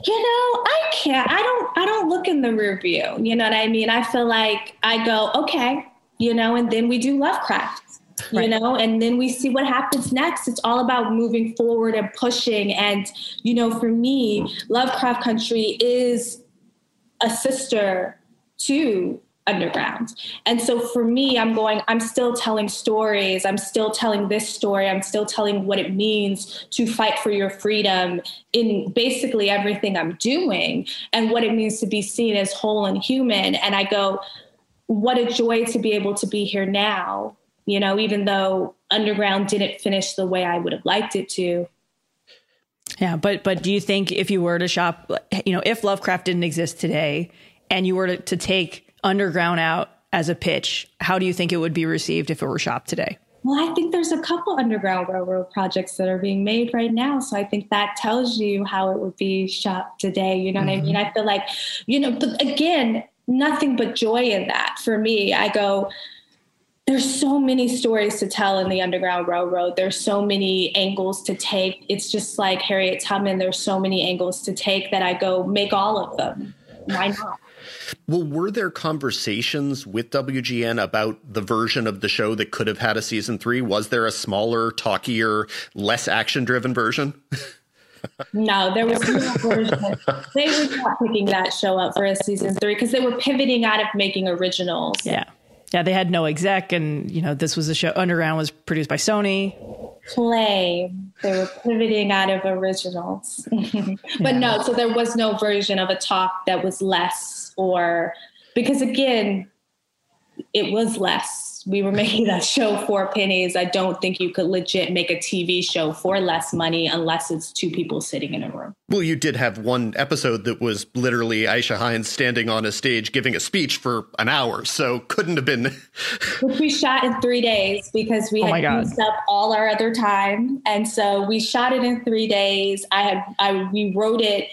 You know, I can't. I don't. I don't look in the rear view. You know what I mean? I feel like I go, okay, you know, and then we do Lovecraft. You right. know, and then we see what happens next. It's all about moving forward and pushing. And, you know, for me, Lovecraft Country is a sister to underground. And so for me, I'm going, I'm still telling stories. I'm still telling this story. I'm still telling what it means to fight for your freedom in basically everything I'm doing and what it means to be seen as whole and human. And I go, what a joy to be able to be here now, you know, even though underground didn't finish the way I would have liked it to. Yeah, but but do you think if you were to shop, you know, if Lovecraft didn't exist today, and you were to, to take underground out as a pitch, how do you think it would be received if it were shopped today? Well, I think there's a couple Underground Railroad projects that are being made right now. So I think that tells you how it would be shopped today. You know mm-hmm. what I mean? Mm-hmm. I feel like, you know, but again, nothing but joy in that for me. I go, there's so many stories to tell in the Underground Railroad. There's so many angles to take. It's just like Harriet Tubman. There's so many angles to take that I go, make all of them. Why not? Well, were there conversations with WGN about the version of the show that could have had a season three? Was there a smaller, talkier, less action driven version? no, there was no version. They were not picking that show up for a season three because they were pivoting out of making originals. Yeah. Yeah, they had no exec, and you know this was a show. Underground was produced by Sony. Play. They were pivoting out of originals, [laughs] but yeah. no. So there was no version of a talk that was less, or because again, it was less we were [laughs] making that show for pennies. I don't think you could legit make a TV show for less money unless it's two people sitting in a room. Well, you did have one episode that was literally Aisha Hinds standing on a stage giving a speech for an hour, so couldn't have been. [laughs] Which we shot in three days because we oh had used up all our other time, and so we shot it in three days. I had I we wrote it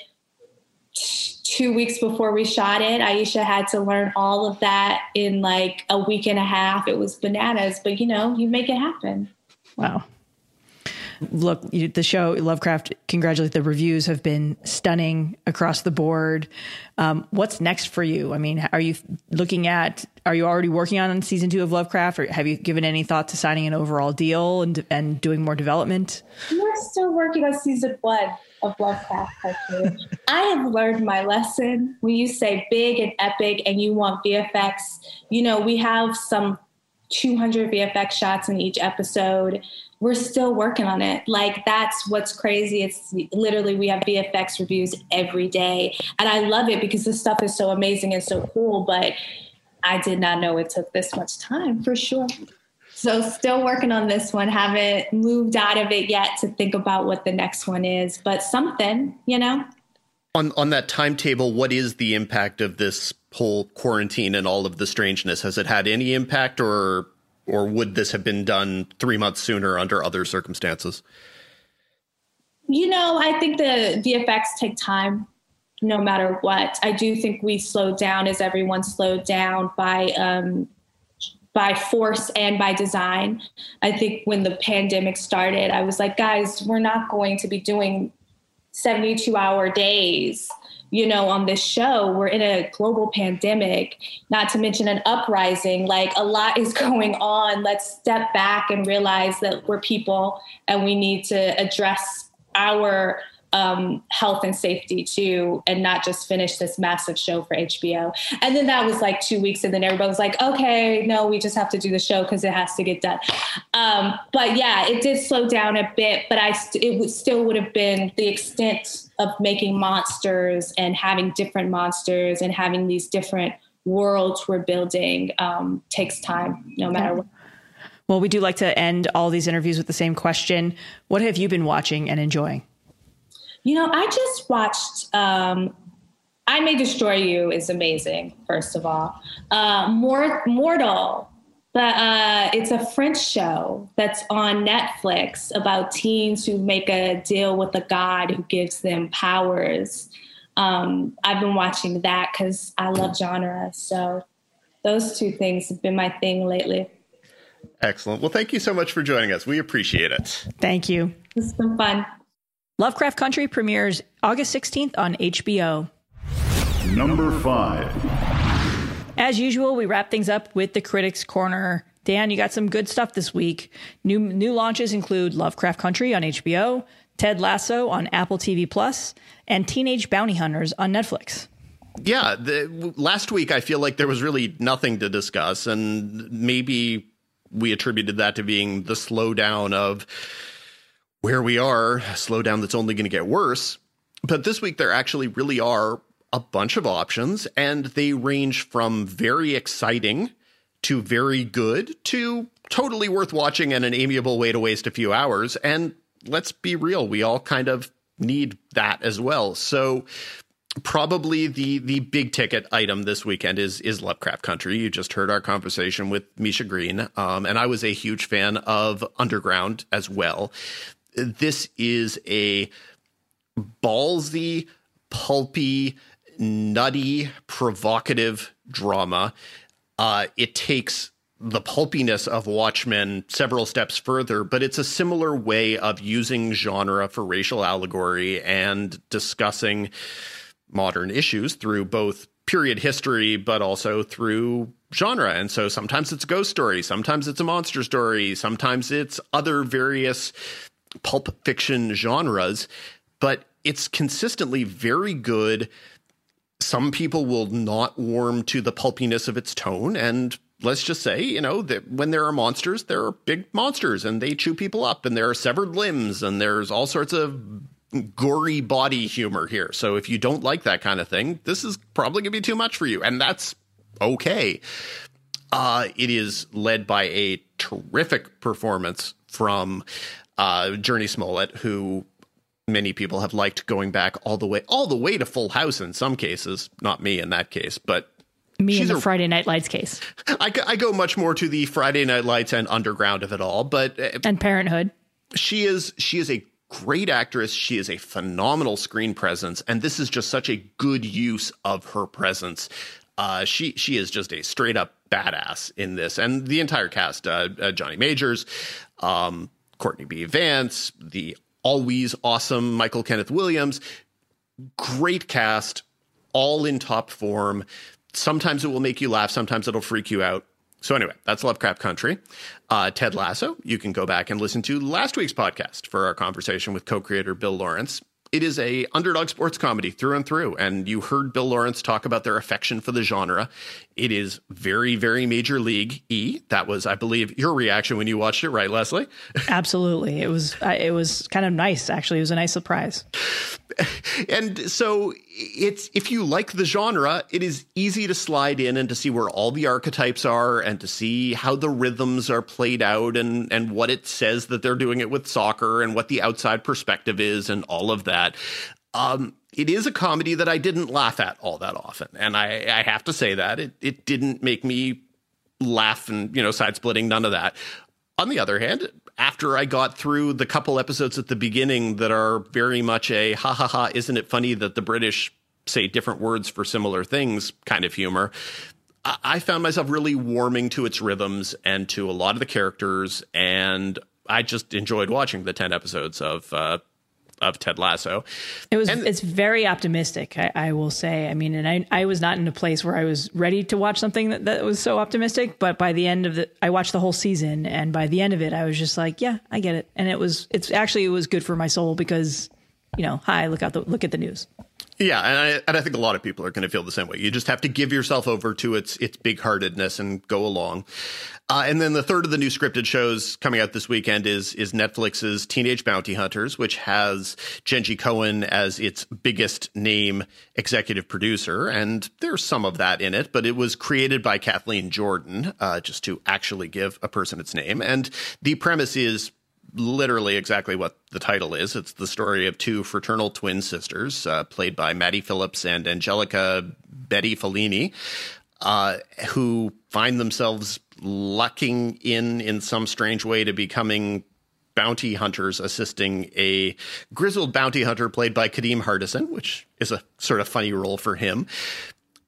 two weeks before we shot it. Aisha had to learn all of that in like a week and a half. It was bananas, but you know, you make it happen. Wow. Look, you, the show Lovecraft, congratulate the reviews have been stunning across the board. Um, what's next for you? I mean, are you looking at, are you already working on season two of Lovecraft or have you given any thought to signing an overall deal and, and doing more development? We're still working on season one of Lovecraft. I have learned my lesson. When you say big and epic and you want VFX, you know, we have some 200 VFX shots in each episode. We're still working on it. Like, that's what's crazy. It's literally, we have VFX reviews every day. And I love it because this stuff is so amazing and so cool. But I did not know it took this much time for sure. So still working on this one. Haven't moved out of it yet to think about what the next one is, but something, you know. On on that timetable, what is the impact of this whole quarantine and all of the strangeness? Has it had any impact or or would this have been done 3 months sooner under other circumstances? You know, I think the VFX take time no matter what. I do think we slowed down as everyone slowed down by um, by force and by design. I think when the pandemic started, I was like, guys, we're not going to be doing 72 hour days you know, on this show. We're in a global pandemic, not to mention an uprising. Like a lot is [laughs] going on. Let's step back and realize that we're people and we need to address our um, health and safety too, and not just finish this massive show for HBO. And then that was like two weeks, and then everybody was like, okay, no, we just have to do the show because it has to get done. Um, but yeah, it did slow down a bit, but I st- it would, still would have been the extent of making monsters and having different monsters and having these different worlds we're building um, takes time, no matter what. Well, we do like to end all these interviews with the same question. What have you been watching and enjoying? You know, I just watched um, I May Destroy You is amazing, first of all. Uh, Mortel, but uh, it's a French show that's on Netflix about teens who make a deal with a god who gives them powers. Um, I've been watching that because I love genre. So those two things have been my thing lately. Excellent. Well, thank you so much for joining us. We appreciate it. Thank you. It's been fun. Lovecraft Country premieres August 16th on HBO. Number five. As usual, we wrap things up with the Critics Corner. Dan, you got some good stuff this week. New new launches include Lovecraft Country on HBO, Ted Lasso on Apple TV Plus, and Teenage Bounty Hunters on Netflix. Yeah, the, last week I feel like there was really nothing to discuss, and maybe we attributed that to being the slowdown of where we are, slowdown that's only going to get worse. But this week there actually really are a bunch of options, and they range from very exciting to very good to totally worth watching and an amiable way to waste a few hours. And let's be real, we all kind of need that as well. So probably the the big ticket item this weekend is is Lovecraft Country. You just heard our conversation with Misha Green, um, and I was a huge fan of Underground as well. This is a ballsy, pulpy nutty, provocative drama. Uh, it takes the pulpiness of Watchmen several steps further, but it's a similar way of using genre for racial allegory and discussing modern issues through both period history, but also through genre. And so sometimes it's a ghost story, sometimes it's a monster story, sometimes it's other various pulp fiction genres, but it's consistently very good some people will not warm to the pulpiness of its tone and let's just say, you know, that when there are monsters, there are big monsters and they chew people up and there are severed limbs and there's all sorts of gory body humor here. So if you don't like that kind of thing, this is probably going to be too much for you and that's okay. Uh, it is led by a terrific performance from uh, Jurnee Smollett, who many people have liked going back all the way all the way to Full House in some cases. Not me in that case, but me in the a, Friday Night Lights case. I, I go much more to the Friday Night Lights and Underground of it all, but uh, and Parenthood. She is she is a great actress. She is a phenomenal screen presence, and this is just such a good use of her presence. Uh, she she is just a straight up badass in this, and the entire cast: uh, uh, Johnny Majors, um, Courtney B. Vance, the always awesome Michael Kenneth Williams. Great cast, all in top form. Sometimes it will make you laugh, sometimes it'll freak you out. So, anyway, that's Lovecraft Country. Uh, Ted Lasso, you can go back and listen to last week's podcast for our conversation with co creator Bill Lawrence it is a underdog sports comedy through and through. And you heard Bill Lawrence talk about their affection for the genre. It is very, very major league E. That was, I believe, your reaction when you watched it, right, Leslie? [laughs] Absolutely. It was, it was kind of nice. Actually, it was a nice surprise. And so it's if you like the genre, it is easy to slide in and to see where all the archetypes are and to see how the rhythms are played out and and what it says that they're doing it with soccer and what the outside perspective is and all of that. Um, it is a comedy that I didn't laugh at all that often, and I, I have to say that it it didn't make me laugh and you know side splitting, none of that. On the other hand, after I got through the couple episodes at the beginning that are very much a ha ha ha, isn't it funny that the British say different words for similar things? kind of humor, I found myself really warming to its rhythms and to a lot of the characters, and I just enjoyed watching the ten episodes of uh, of Ted Lasso. It was and, it's very optimistic, I, I, will say. I mean, and I I was not in a place where I was ready to watch something that, that was so optimistic, but by the end of the I watched the whole season and by the end of it I was just like, yeah, I get it. And it was it's actually it was good for my soul because you know, hi, look out the look at the news. Yeah, and I, and I think a lot of people are going to feel the same way. You just have to give yourself over to its its big heartedness and go along. Uh, and then the third of the new scripted shows coming out this weekend is is Netflix's Teenage Bounty Hunters, which has Jenji Kohan as its biggest name executive producer, and there's some of that in it, but it was created by Kathleen Jordan, uh, just to actually give a person its name. And the premise is literally exactly what the title is. It's the story of two fraternal twin sisters, uh, played by Maddie Phillips and Anjelica Bette Fellini, uh, who find themselves lucking in in some strange way to becoming bounty hunters assisting a grizzled bounty hunter played by Kadeem Hardison, which is a sort of funny role for him.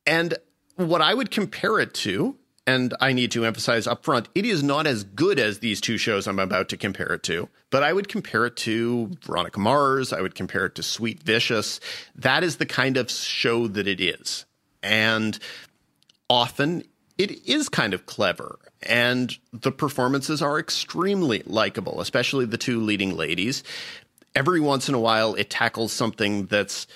And what I would compare it to, and I need to emphasize up front, it is not as good as these two shows I'm about to compare it to, but I would compare it to Veronica Mars. I would compare it to Sweet Vicious. That is the kind of show that it is. And often it is kind of clever and the performances are extremely likable, especially the two leading ladies. Every once in a while, it tackles something that's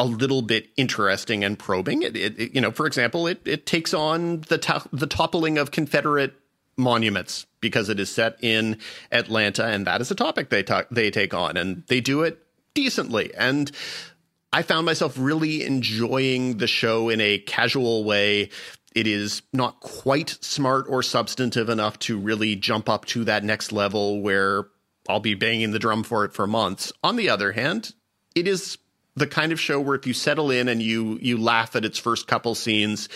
a little bit interesting and probing. It, it, it you know, for example, it it takes on the to- the toppling of Confederate monuments because it is set in Atlanta, and that is a topic they talk they take on, and they do it decently. And I found myself really enjoying the show in a casual way it is not quite smart or substantive enough to really jump up to that next level where I'll be banging the drum for it for months. On the other hand, it is the kind of show where if you settle in and you you laugh at its first couple scenes,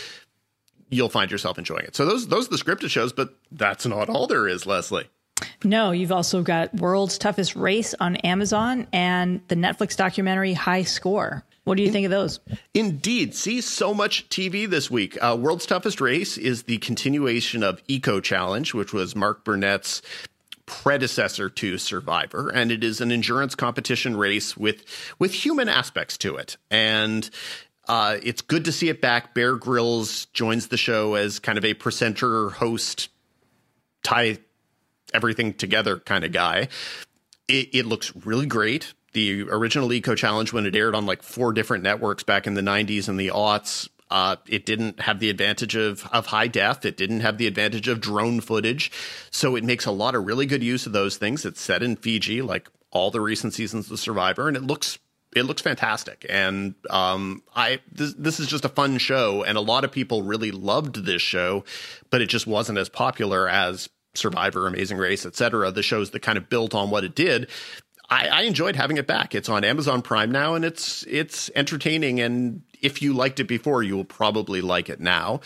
you'll find yourself enjoying it. So those those are the scripted shows, but that's not all there is, Leslie. No, you've also got World's Toughest Race on Amazon and the Netflix documentary High Score. What do you think of those? Indeed. See so much TV this week. Uh, World's Toughest Race is the continuation of Eco Challenge, which was Mark Burnett's predecessor to Survivor, and it is an endurance competition race with with human aspects to it. And uh, it's good to see it back. Bear Grylls joins the show as kind of a presenter, host, tie everything together kind of guy. It, it looks really great the original Eco Challenge when it aired on like four different networks back in the 90s and the aughts. Uh, it didn't have the advantage of, of high def. It didn't have the advantage of drone footage. So it makes a lot of really good use of those things. It's set in Fiji, like all the recent seasons of Survivor, and it looks it looks fantastic. And um, I this, this is just a fun show, and a lot of people really loved this show, but it just wasn't as popular as Survivor, Amazing Race, etc. The shows that kind of built on what it did. I, I, enjoyed having it back. It's on Amazon Prime now, and it's it's entertaining. And if you liked it before, you will probably like it now.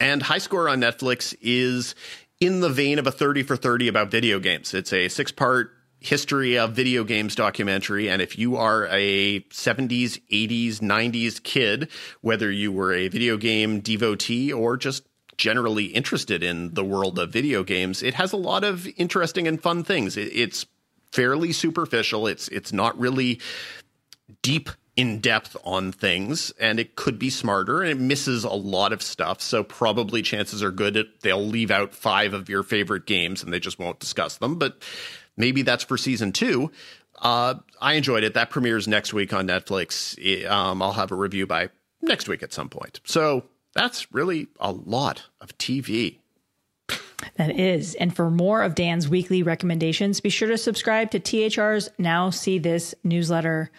And High Score on Netflix is in the vein of a 30 for 30 about video games. It's a six part history of video games documentary. And if you are a 70s, 80s, 90s kid, whether you were a video game devotee or just generally interested in the world of video games, it has a lot of interesting and fun things. It, it's fairly superficial. It's it's not really deep in depth on things and it could be smarter and it misses a lot of stuff. So probably chances are good that they'll leave out five of your favorite games and they just won't discuss them. But maybe that's for season two. Uh, i enjoyed it. That premieres next week on netflix. Um, i'll have a review by next week at some point. So that's really a lot of tv that is. And for more of Dan's weekly recommendations, be sure to subscribe to THR's Now See This newsletter.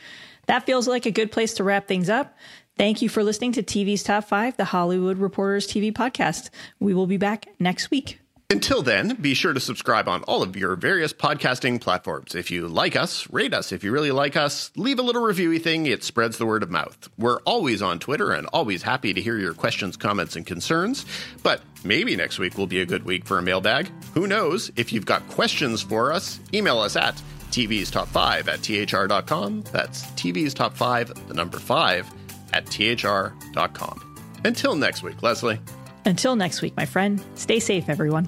That feels like a good place to wrap things up. Thank you for listening to TV's Top 5, the Hollywood Reporters TV podcast. We will be back next week. Until then, be sure to subscribe on all of your various podcasting platforms. If you like us, rate us. If you really like us, leave a little reviewy thing. It spreads the word of mouth. We're always on Twitter and always happy to hear your questions, comments, and concerns. But maybe next week will be a good week for a mailbag. Who knows? If you've got questions for us, email us at TV's Top 5 at THR.com. That's TV's Top 5, the number 5, at THR.com. Until next week, Leslie. Until next week, my friend, stay safe, everyone.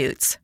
substitutes.